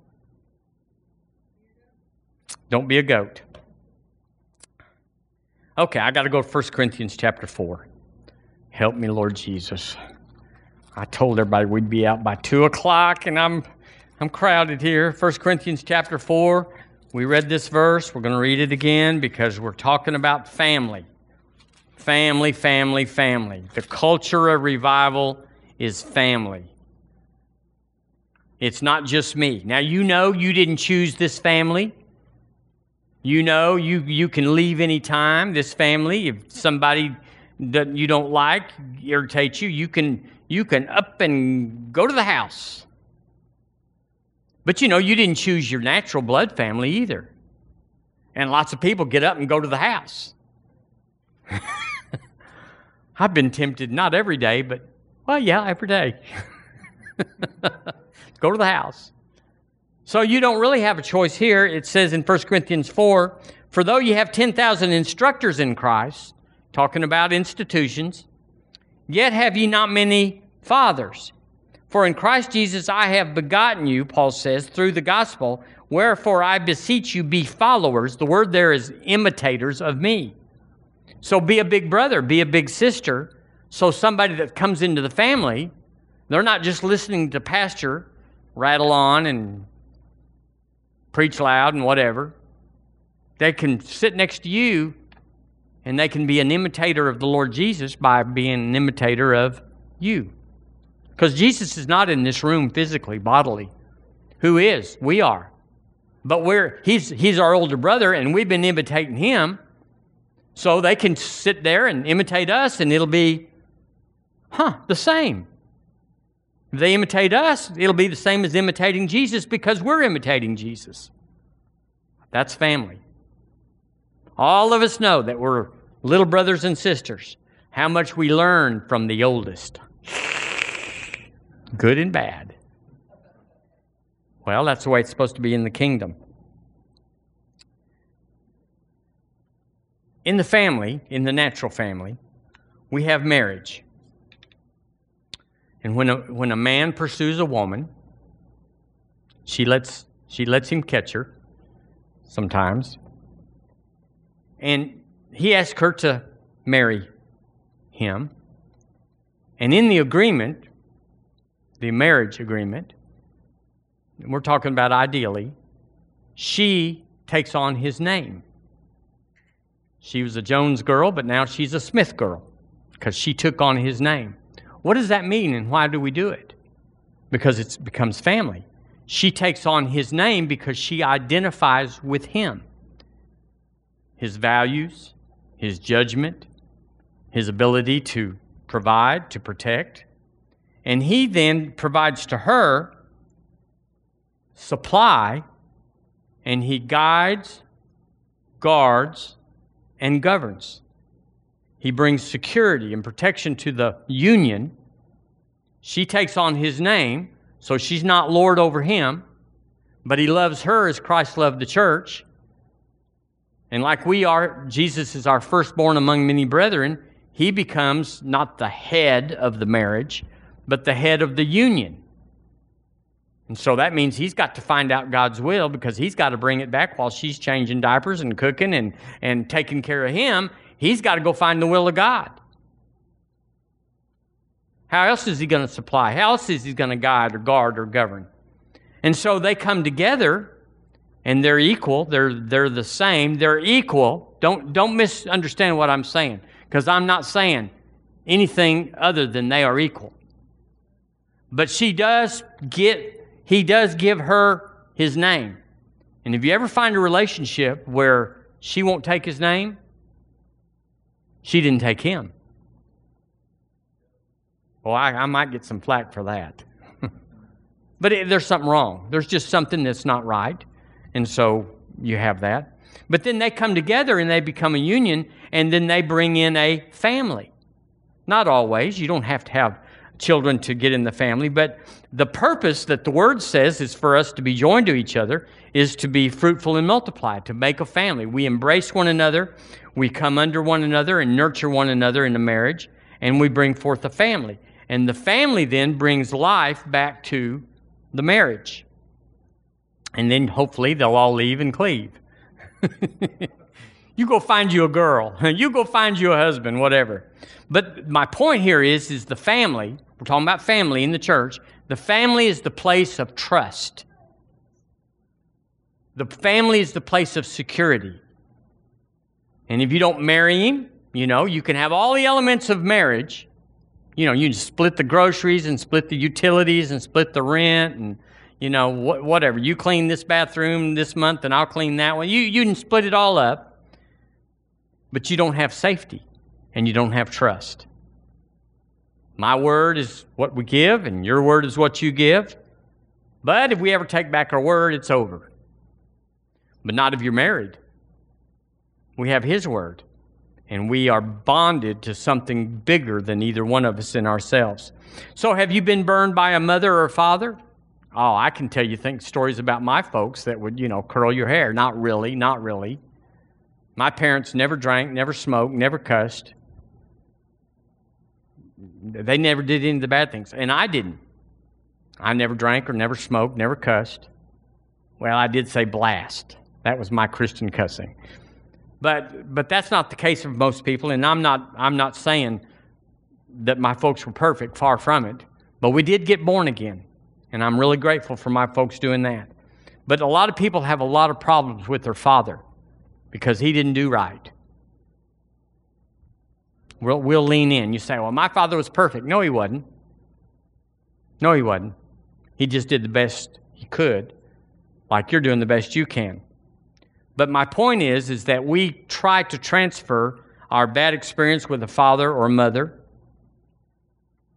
[SPEAKER 1] Don't be a goat. Okay, I got to go to 1 Corinthians chapter 4. Help me, Lord Jesus. I told everybody we'd be out by 2 o'clock, and I'm, I'm crowded here. 1 Corinthians chapter 4. We read this verse. We're going to read it again because we're talking about family family, family, family. The culture of revival is family. It's not just me. Now, you know you didn't choose this family. You know you, you can leave anytime, this family. If somebody that you don't like irritates you, you can, you can up and go to the house. But you know, you didn't choose your natural blood family either. And lots of people get up and go to the house. I've been tempted, not every day, but, well, yeah, every day. Go to the house. So you don't really have a choice here. It says in 1 Corinthians 4 For though you have 10,000 instructors in Christ, talking about institutions, yet have ye not many fathers. For in Christ Jesus I have begotten you, Paul says, through the gospel. Wherefore I beseech you, be followers. The word there is imitators of me. So be a big brother, be a big sister. So somebody that comes into the family, they're not just listening to pastor rattle on and preach loud and whatever. They can sit next to you and they can be an imitator of the Lord Jesus by being an imitator of you. Because Jesus is not in this room physically, bodily. Who is? We are. But we're he's he's our older brother and we've been imitating him. So they can sit there and imitate us, and it'll be, huh, the same. If they imitate us, it'll be the same as imitating Jesus because we're imitating Jesus. That's family. All of us know that we're little brothers and sisters, how much we learn from the oldest, good and bad. Well, that's the way it's supposed to be in the kingdom. In the family, in the natural family, we have marriage. And when a, when a man pursues a woman, she lets, she lets him catch her sometimes. And he asks her to marry him. And in the agreement, the marriage agreement, and we're talking about ideally, she takes on his name. She was a Jones girl, but now she's a Smith girl because she took on his name. What does that mean and why do we do it? Because it becomes family. she takes on his name because she identifies with him. His values, his judgment, his ability to provide, to protect. And he then provides to her supply, and he guides, guards, and governs. He brings security and protection to the union. She takes on his name, so she's not Lord over him, but he loves her as Christ loved the church. And like we are, Jesus is our firstborn among many brethren. He becomes not the head of the marriage, but the head of the union. And so that means he's got to find out God's will because he's got to bring it back while she's changing diapers and cooking and, and taking care of him. He's got to go find the will of God. How else is he going to supply? How else is he going to guide or guard or govern? And so they come together and they're equal. They're, they're the same. They're equal. Don't, don't misunderstand what I'm saying because I'm not saying anything other than they are equal. But she does get he does give her his name. And if you ever find a relationship where she won't take his name, she didn't take him. Well, I, I might get some flack for that. but it, there's something wrong. There's just something that's not right. And so you have that. But then they come together and they become a union, and then they bring in a family. Not always. You don't have to have children to get in the family, but the purpose that the word says is for us to be joined to each other is to be fruitful and multiply, to make a family. We embrace one another, we come under one another and nurture one another in a marriage, and we bring forth a family. And the family then brings life back to the marriage. And then hopefully they'll all leave and cleave. you go find you a girl, you go find you a husband, whatever. But my point here is, is the family, we're talking about family in the church, the family is the place of trust. The family is the place of security. And if you don't marry him, you know, you can have all the elements of marriage. You know, you split the groceries and split the utilities and split the rent and, you know, wh- whatever. You clean this bathroom this month and I'll clean that one. You, you can split it all up, but you don't have safety and you don't have trust. My word is what we give, and your word is what you give. But if we ever take back our word, it's over. But not if you're married. We have His word, and we are bonded to something bigger than either one of us in ourselves. So, have you been burned by a mother or father? Oh, I can tell you think stories about my folks that would, you know, curl your hair. Not really, not really. My parents never drank, never smoked, never cussed. They never did any of the bad things, and I didn't. I never drank or never smoked, never cussed. Well, I did say blast. That was my Christian cussing. But but that's not the case of most people, and I'm not I'm not saying that my folks were perfect, far from it. But we did get born again, and I'm really grateful for my folks doing that. But a lot of people have a lot of problems with their father because he didn't do right. We'll, we'll lean in. You say, well, my father was perfect. No, he wasn't. No, he wasn't. He just did the best he could, like you're doing the best you can. But my point is, is that we try to transfer our bad experience with a father or mother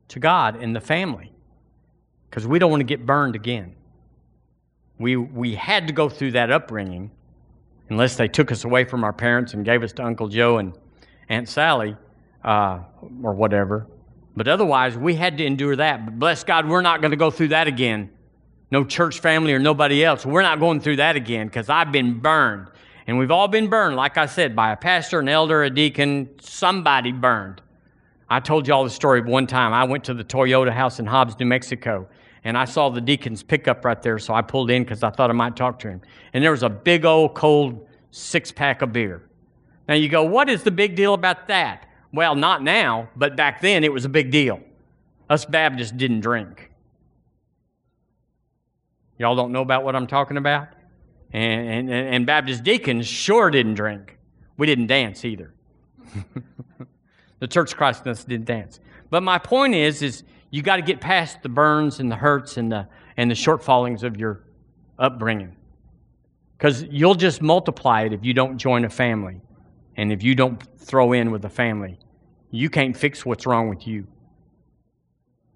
[SPEAKER 1] to God and the family because we don't want to get burned again. We, we had to go through that upbringing unless they took us away from our parents and gave us to Uncle Joe and Aunt Sally uh, or whatever. But otherwise, we had to endure that. But bless God, we're not going to go through that again. No church family or nobody else. We're not going through that again because I've been burned. And we've all been burned, like I said, by a pastor, an elder, a deacon, somebody burned. I told you all the story one time. I went to the Toyota house in Hobbs, New Mexico, and I saw the deacon's pickup right there, so I pulled in because I thought I might talk to him. And there was a big old cold six pack of beer. Now you go, what is the big deal about that? Well, not now, but back then it was a big deal. Us Baptists didn't drink. Y'all don't know about what I'm talking about? And, and, and Baptist deacons sure didn't drink. We didn't dance either. the Church of Christ didn't dance. But my point is, is you got to get past the burns and the hurts and the and the shortfallings of your upbringing. Because you'll just multiply it if you don't join a family and if you don't throw in with a family. You can't fix what's wrong with you.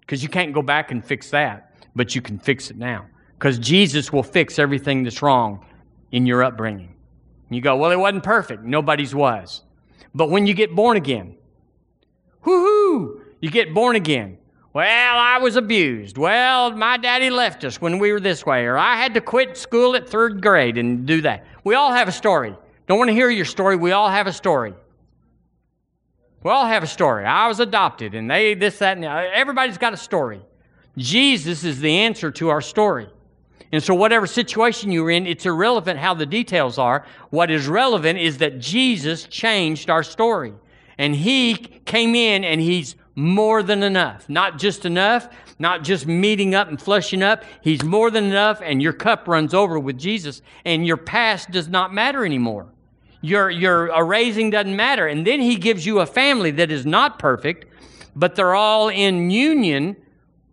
[SPEAKER 1] Because you can't go back and fix that, but you can fix it now. Because Jesus will fix everything that's wrong in your upbringing. You go, well, it wasn't perfect. Nobody's was. But when you get born again, whoo you get born again. Well, I was abused. Well, my daddy left us when we were this way, or I had to quit school at third grade and do that. We all have a story. Don't want to hear your story. We all have a story. We all have a story. I was adopted, and they this, that, and the, everybody's got a story. Jesus is the answer to our story. And so, whatever situation you're in, it's irrelevant how the details are. What is relevant is that Jesus changed our story. And He came in and He's more than enough. Not just enough, not just meeting up and flushing up. He's more than enough, and your cup runs over with Jesus, and your past does not matter anymore. Your, your raising doesn't matter. And then he gives you a family that is not perfect, but they're all in union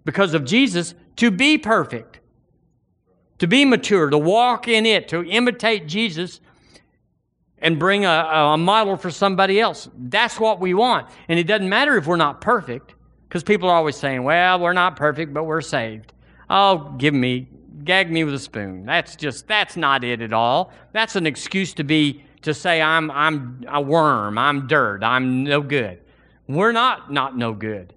[SPEAKER 1] because of Jesus to be perfect, to be mature, to walk in it, to imitate Jesus and bring a, a model for somebody else. That's what we want. And it doesn't matter if we're not perfect, because people are always saying, well, we're not perfect, but we're saved. Oh, give me, gag me with a spoon. That's just, that's not it at all. That's an excuse to be to say I'm, I'm a worm, I'm dirt, I'm no good. We're not not no good.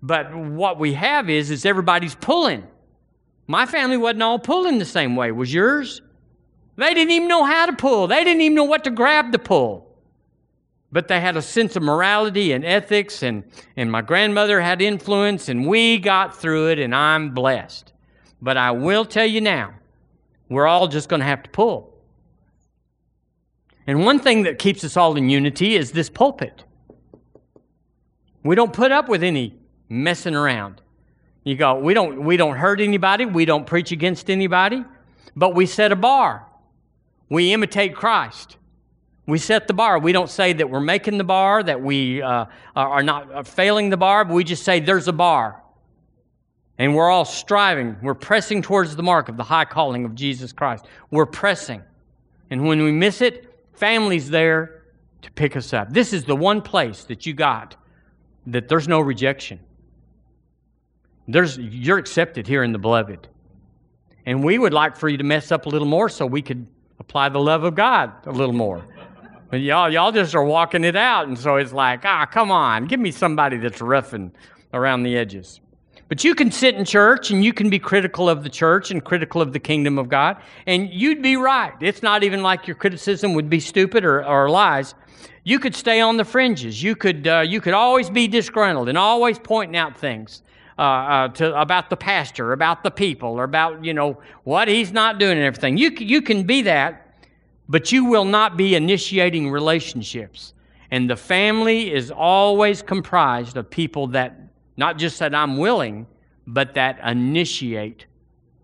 [SPEAKER 1] But what we have is, is everybody's pulling. My family wasn't all pulling the same way. Was yours? They didn't even know how to pull. They didn't even know what to grab to pull. But they had a sense of morality and ethics, and, and my grandmother had influence, and we got through it, and I'm blessed. But I will tell you now, we're all just going to have to pull. And one thing that keeps us all in unity is this pulpit. We don't put up with any messing around. You go, we don't, we don't hurt anybody, we don't preach against anybody, but we set a bar. We imitate Christ. We set the bar. We don't say that we're making the bar, that we uh, are not failing the bar, but we just say there's a bar. And we're all striving. We're pressing towards the mark of the high calling of Jesus Christ. We're pressing. And when we miss it, Family's there to pick us up. This is the one place that you got that there's no rejection. There's, you're accepted here in the beloved. And we would like for you to mess up a little more so we could apply the love of God a little more. But y'all, y'all just are walking it out. And so it's like, ah, come on, give me somebody that's roughing around the edges. But you can sit in church and you can be critical of the church and critical of the kingdom of God, and you'd be right. It's not even like your criticism would be stupid or, or lies. You could stay on the fringes. You could, uh, you could always be disgruntled and always pointing out things. Uh, uh, to, about the pastor, about the people, or about you know what he's not doing and everything. You you can be that, but you will not be initiating relationships. And the family is always comprised of people that not just that I'm willing, but that initiate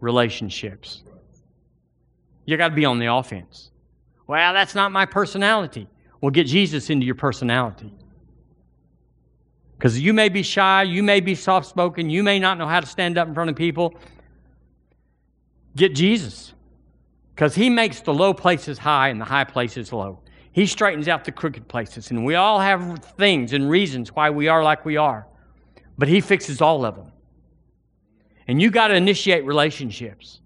[SPEAKER 1] relationships. You got to be on the offense. Well, that's not my personality. Well, get Jesus into your personality. Because you may be shy, you may be soft spoken, you may not know how to stand up in front of people. Get Jesus. Because he makes the low places high and the high places low. He straightens out the crooked places. And we all have things and reasons why we are like we are but He fixes all of them. And you got to initiate relationships.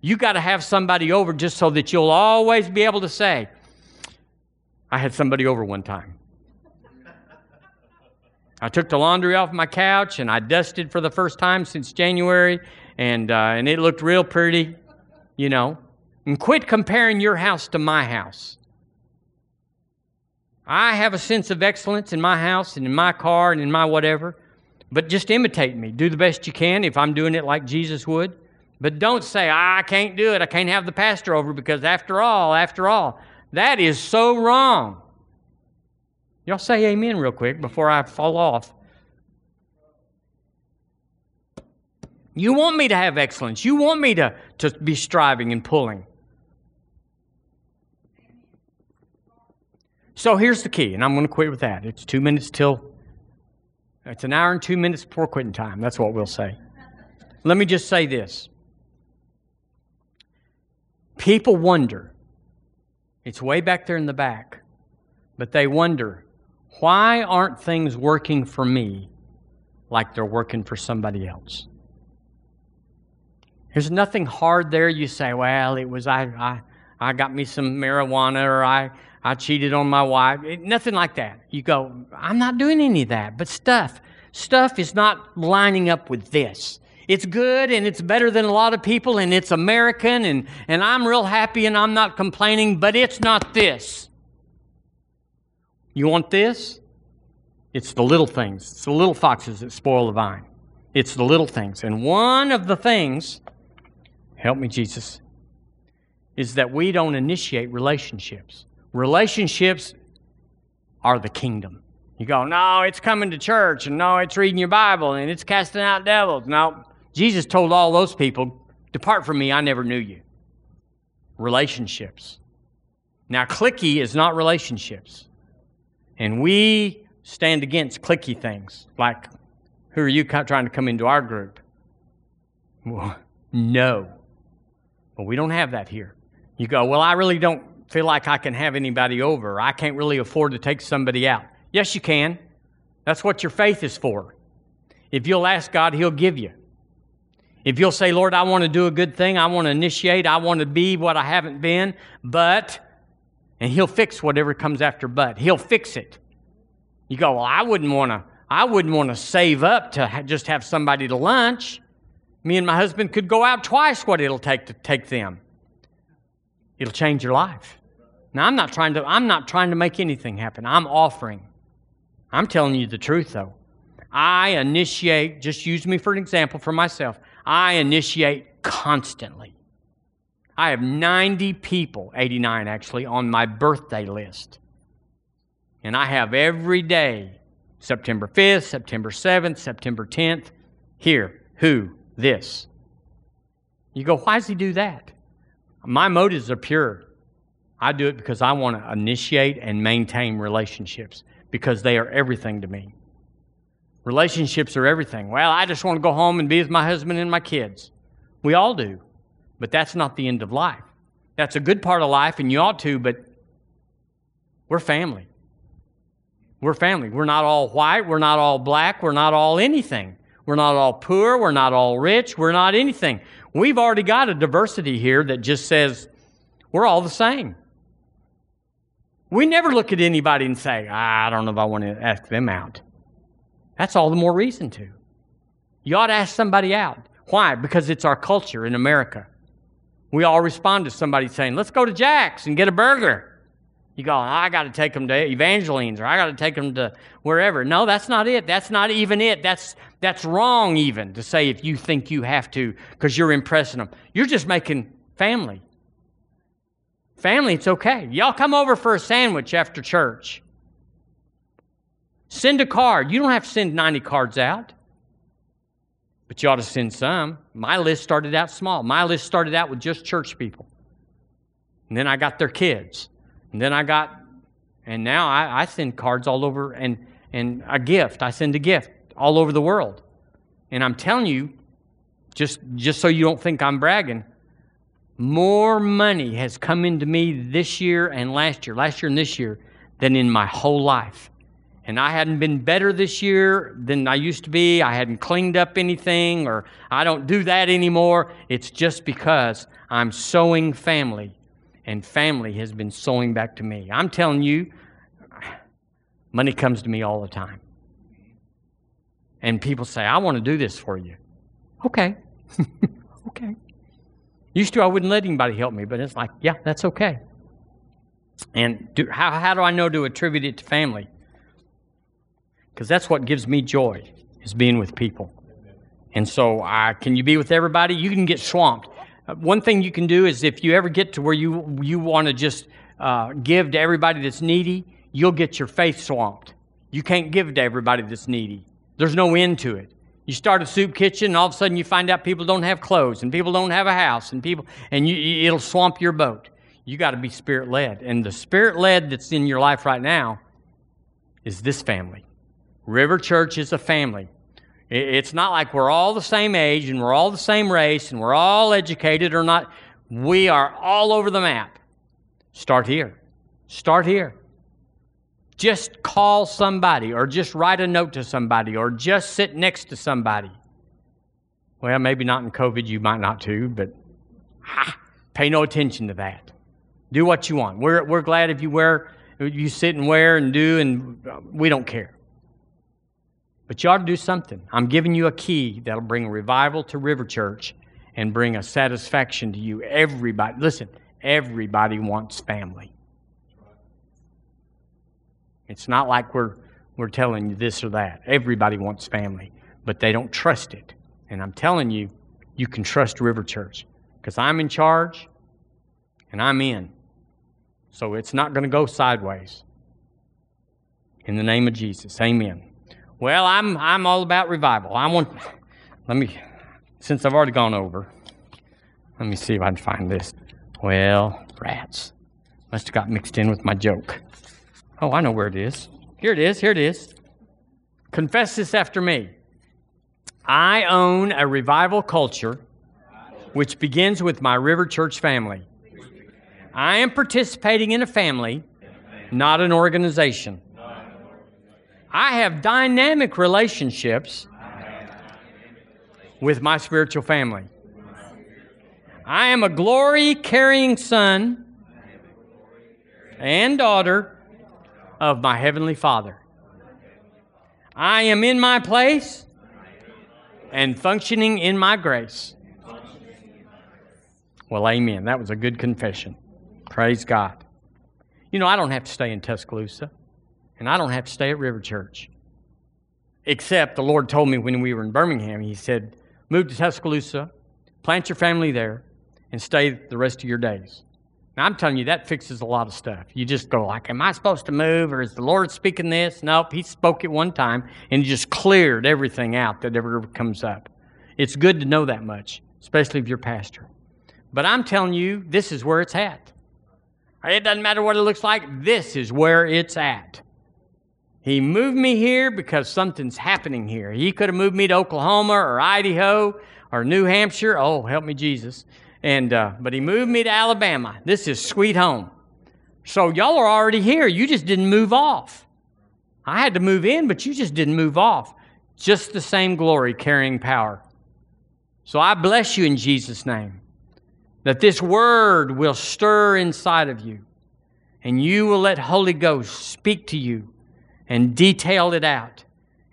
[SPEAKER 1] You got to have somebody over just so that you'll always be able to say, I had somebody over one time. I took the laundry off my couch and I dusted for the first time since January, and, uh, and it looked real pretty, you know. And quit comparing your house to my house. I have a sense of excellence in my house and in my car and in my whatever. But just imitate me. Do the best you can if I'm doing it like Jesus would. But don't say, I can't do it. I can't have the pastor over because after all, after all, that is so wrong. Y'all say amen real quick before I fall off. You want me to have excellence. You want me to, to be striving and pulling. So here's the key, and I'm going to quit with that. It's two minutes till it's an hour and two minutes before quitting time. That's what we'll say. Let me just say this. People wonder, it's way back there in the back, but they wonder, why aren't things working for me like they're working for somebody else? There's nothing hard there. You say, well, it was I, I, I got me some marijuana or I, I cheated on my wife. It, nothing like that. You go, I'm not doing any of that. But stuff, stuff is not lining up with this. It's good and it's better than a lot of people and it's American and, and I'm real happy and I'm not complaining, but it's not this. You want this? It's the little things. It's the little foxes that spoil the vine. It's the little things. And one of the things, help me, Jesus, is that we don't initiate relationships. Relationships are the kingdom. You go, no, it's coming to church, and no, it's reading your Bible, and it's casting out devils. No, Jesus told all those people, Depart from me, I never knew you. Relationships. Now, clicky is not relationships. And we stand against clicky things, like, who are you trying to come into our group? Well, no. But we don't have that here. You go, well, I really don't feel like I can have anybody over. I can't really afford to take somebody out. Yes, you can. That's what your faith is for. If you'll ask God, He'll give you. If you'll say, Lord, I want to do a good thing, I want to initiate, I want to be what I haven't been, but, and He'll fix whatever comes after but. He'll fix it. You go, well, I wouldn't want to, I wouldn't want to save up to ha- just have somebody to lunch. Me and my husband could go out twice what it'll take to take them. It'll change your life. Now I'm not trying to I'm not trying to make anything happen. I'm offering. I'm telling you the truth though. I initiate, just use me for an example for myself. I initiate constantly. I have 90 people, 89 actually, on my birthday list. And I have every day, September 5th, September 7th, September 10th, here, who, this. You go, why does he do that? My motives are pure. I do it because I want to initiate and maintain relationships because they are everything to me. Relationships are everything. Well, I just want to go home and be with my husband and my kids. We all do. But that's not the end of life. That's a good part of life, and you ought to, but we're family. We're family. We're not all white. We're not all black. We're not all anything. We're not all poor. We're not all rich. We're not anything. We've already got a diversity here that just says we're all the same. We never look at anybody and say, ah, I don't know if I want to ask them out. That's all the more reason to. You ought to ask somebody out. Why? Because it's our culture in America. We all respond to somebody saying, let's go to Jack's and get a burger. You go, I got to take them to Evangeline's or I got to take them to wherever. No, that's not it. That's not even it. That's, that's wrong, even to say if you think you have to because you're impressing them. You're just making family. Family, it's okay. Y'all come over for a sandwich after church. Send a card. You don't have to send 90 cards out, but you ought to send some. My list started out small. My list started out with just church people. And then I got their kids. And then I got, and now I, I send cards all over and, and a gift. I send a gift all over the world. And I'm telling you, just, just so you don't think I'm bragging, more money has come into me this year and last year, last year and this year, than in my whole life. And I hadn't been better this year than I used to be. I hadn't cleaned up anything, or I don't do that anymore. It's just because I'm sowing family, and family has been sowing back to me. I'm telling you, money comes to me all the time. And people say, I want to do this for you. Okay. okay. Used to, I wouldn't let anybody help me, but it's like, yeah, that's okay. And do, how, how do I know to attribute it to family? Because that's what gives me joy, is being with people. And so, uh, can you be with everybody? You can get swamped. Uh, one thing you can do is if you ever get to where you, you want to just uh, give to everybody that's needy, you'll get your faith swamped. You can't give to everybody that's needy. There's no end to it. You start a soup kitchen, and all of a sudden you find out people don't have clothes, and people don't have a house, and people, and you, it'll swamp your boat. You got to be spirit led, and the spirit led that's in your life right now is this family. River Church is a family. It's not like we're all the same age and we're all the same race and we're all educated or not. We are all over the map. Start here. Start here. Just call somebody or just write a note to somebody or just sit next to somebody. Well, maybe not in COVID, you might not too, but ah, pay no attention to that. Do what you want. We're, we're glad if you wear, you sit and wear and do, and we don't care. But you ought to do something. I'm giving you a key that'll bring revival to River Church and bring a satisfaction to you. Everybody, listen, everybody wants family. It's not like we're, we're telling you this or that. Everybody wants family, but they don't trust it. And I'm telling you, you can trust River Church because I'm in charge and I'm in. So it's not going to go sideways. In the name of Jesus, amen. Well, I'm I'm all about revival. I want let me since I've already gone over. Let me see if I can find this. Well, rats. Must have got mixed in with my joke. Oh, I know where it is. Here it is. Here it is. Confess this after me. I own a revival culture which begins with my River Church family. I am participating in a family, not an organization. I have dynamic relationships with my spiritual family. I am a glory carrying son and daughter of my Heavenly Father. I am in my place and functioning in my grace. Well, amen. That was a good confession. Praise God. You know, I don't have to stay in Tuscaloosa. And I don't have to stay at River Church. Except the Lord told me when we were in Birmingham, He said, move to Tuscaloosa, plant your family there, and stay the rest of your days. Now, I'm telling you, that fixes a lot of stuff. You just go like, am I supposed to move, or is the Lord speaking this? Nope, He spoke it one time, and just cleared everything out that ever comes up. It's good to know that much, especially if you're pastor. But I'm telling you, this is where it's at. It doesn't matter what it looks like, this is where it's at. He moved me here because something's happening here. He could have moved me to Oklahoma or Idaho or New Hampshire. Oh, help me, Jesus. And uh, but he moved me to Alabama. This is sweet home. So y'all are already here. You just didn't move off. I had to move in, but you just didn't move off. Just the same glory carrying power. So I bless you in Jesus' name that this word will stir inside of you and you will let Holy Ghost speak to you and detail it out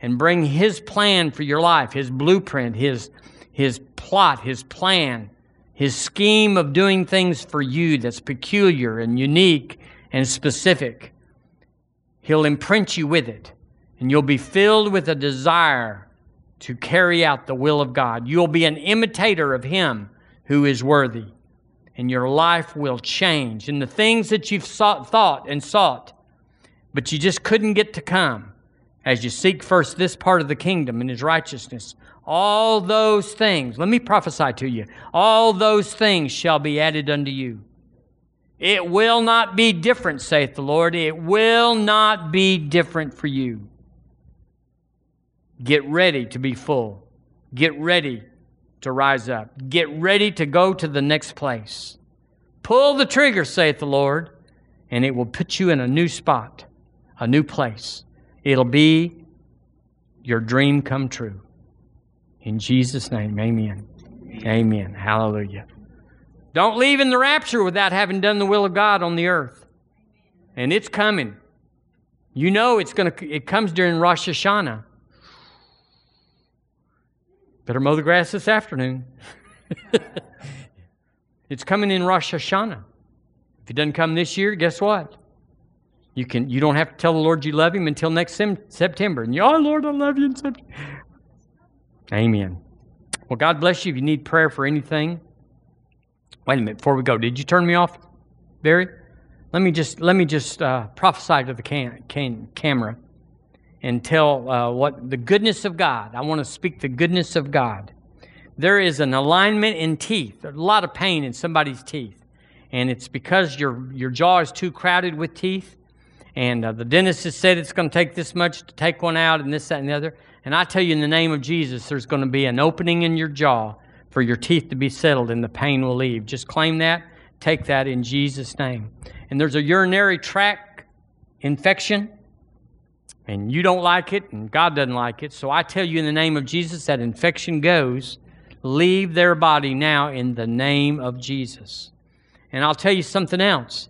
[SPEAKER 1] and bring His plan for your life, His blueprint, His, His plot, His plan, His scheme of doing things for you that's peculiar and unique and specific. He'll imprint you with it, and you'll be filled with a desire to carry out the will of God. You'll be an imitator of Him who is worthy, and your life will change. And the things that you've sought, thought and sought but you just couldn't get to come as you seek first this part of the kingdom and his righteousness. All those things, let me prophesy to you, all those things shall be added unto you. It will not be different, saith the Lord. It will not be different for you. Get ready to be full. Get ready to rise up. Get ready to go to the next place. Pull the trigger, saith the Lord, and it will put you in a new spot a new place. It'll be your dream come true. In Jesus' name, amen. Amen. Hallelujah. Don't leave in the rapture without having done the will of God on the earth. And it's coming. You know it's going to it comes during Rosh Hashanah. Better mow the grass this afternoon. it's coming in Rosh Hashanah. If it doesn't come this year, guess what? You can you don't have to tell the Lord you love him until next sem- September. And you, Lord, I love you in September. Amen. Well, God bless you. If you need prayer for anything, wait a minute before we go. Did you turn me off, Barry? Let me just let me just uh, prophesy to the can, can, camera and tell uh, what the goodness of God. I want to speak the goodness of God. There is an alignment in teeth. There's a lot of pain in somebody's teeth, and it's because your your jaw is too crowded with teeth and uh, the dentist has said it's going to take this much to take one out and this, that, and the other. And I tell you, in the name of Jesus, there's going to be an opening in your jaw for your teeth to be settled and the pain will leave. Just claim that. Take that in Jesus' name. And there's a urinary tract infection, and you don't like it, and God doesn't like it. So I tell you, in the name of Jesus, that infection goes. Leave their body now in the name of Jesus. And I'll tell you something else.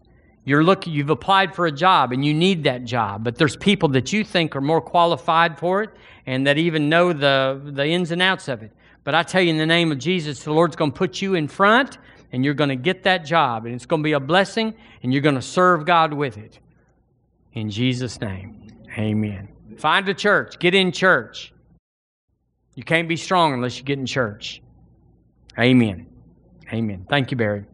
[SPEAKER 1] You're looking, you've applied for a job and you need that job, but there's people that you think are more qualified for it and that even know the, the ins and outs of it. But I tell you, in the name of Jesus, the Lord's going to put you in front and you're going to get that job and it's going to be a blessing and you're going to serve God with it. In Jesus' name, amen. Find a church, get in church. You can't be strong unless you get in church. Amen. Amen. Thank you, Barry.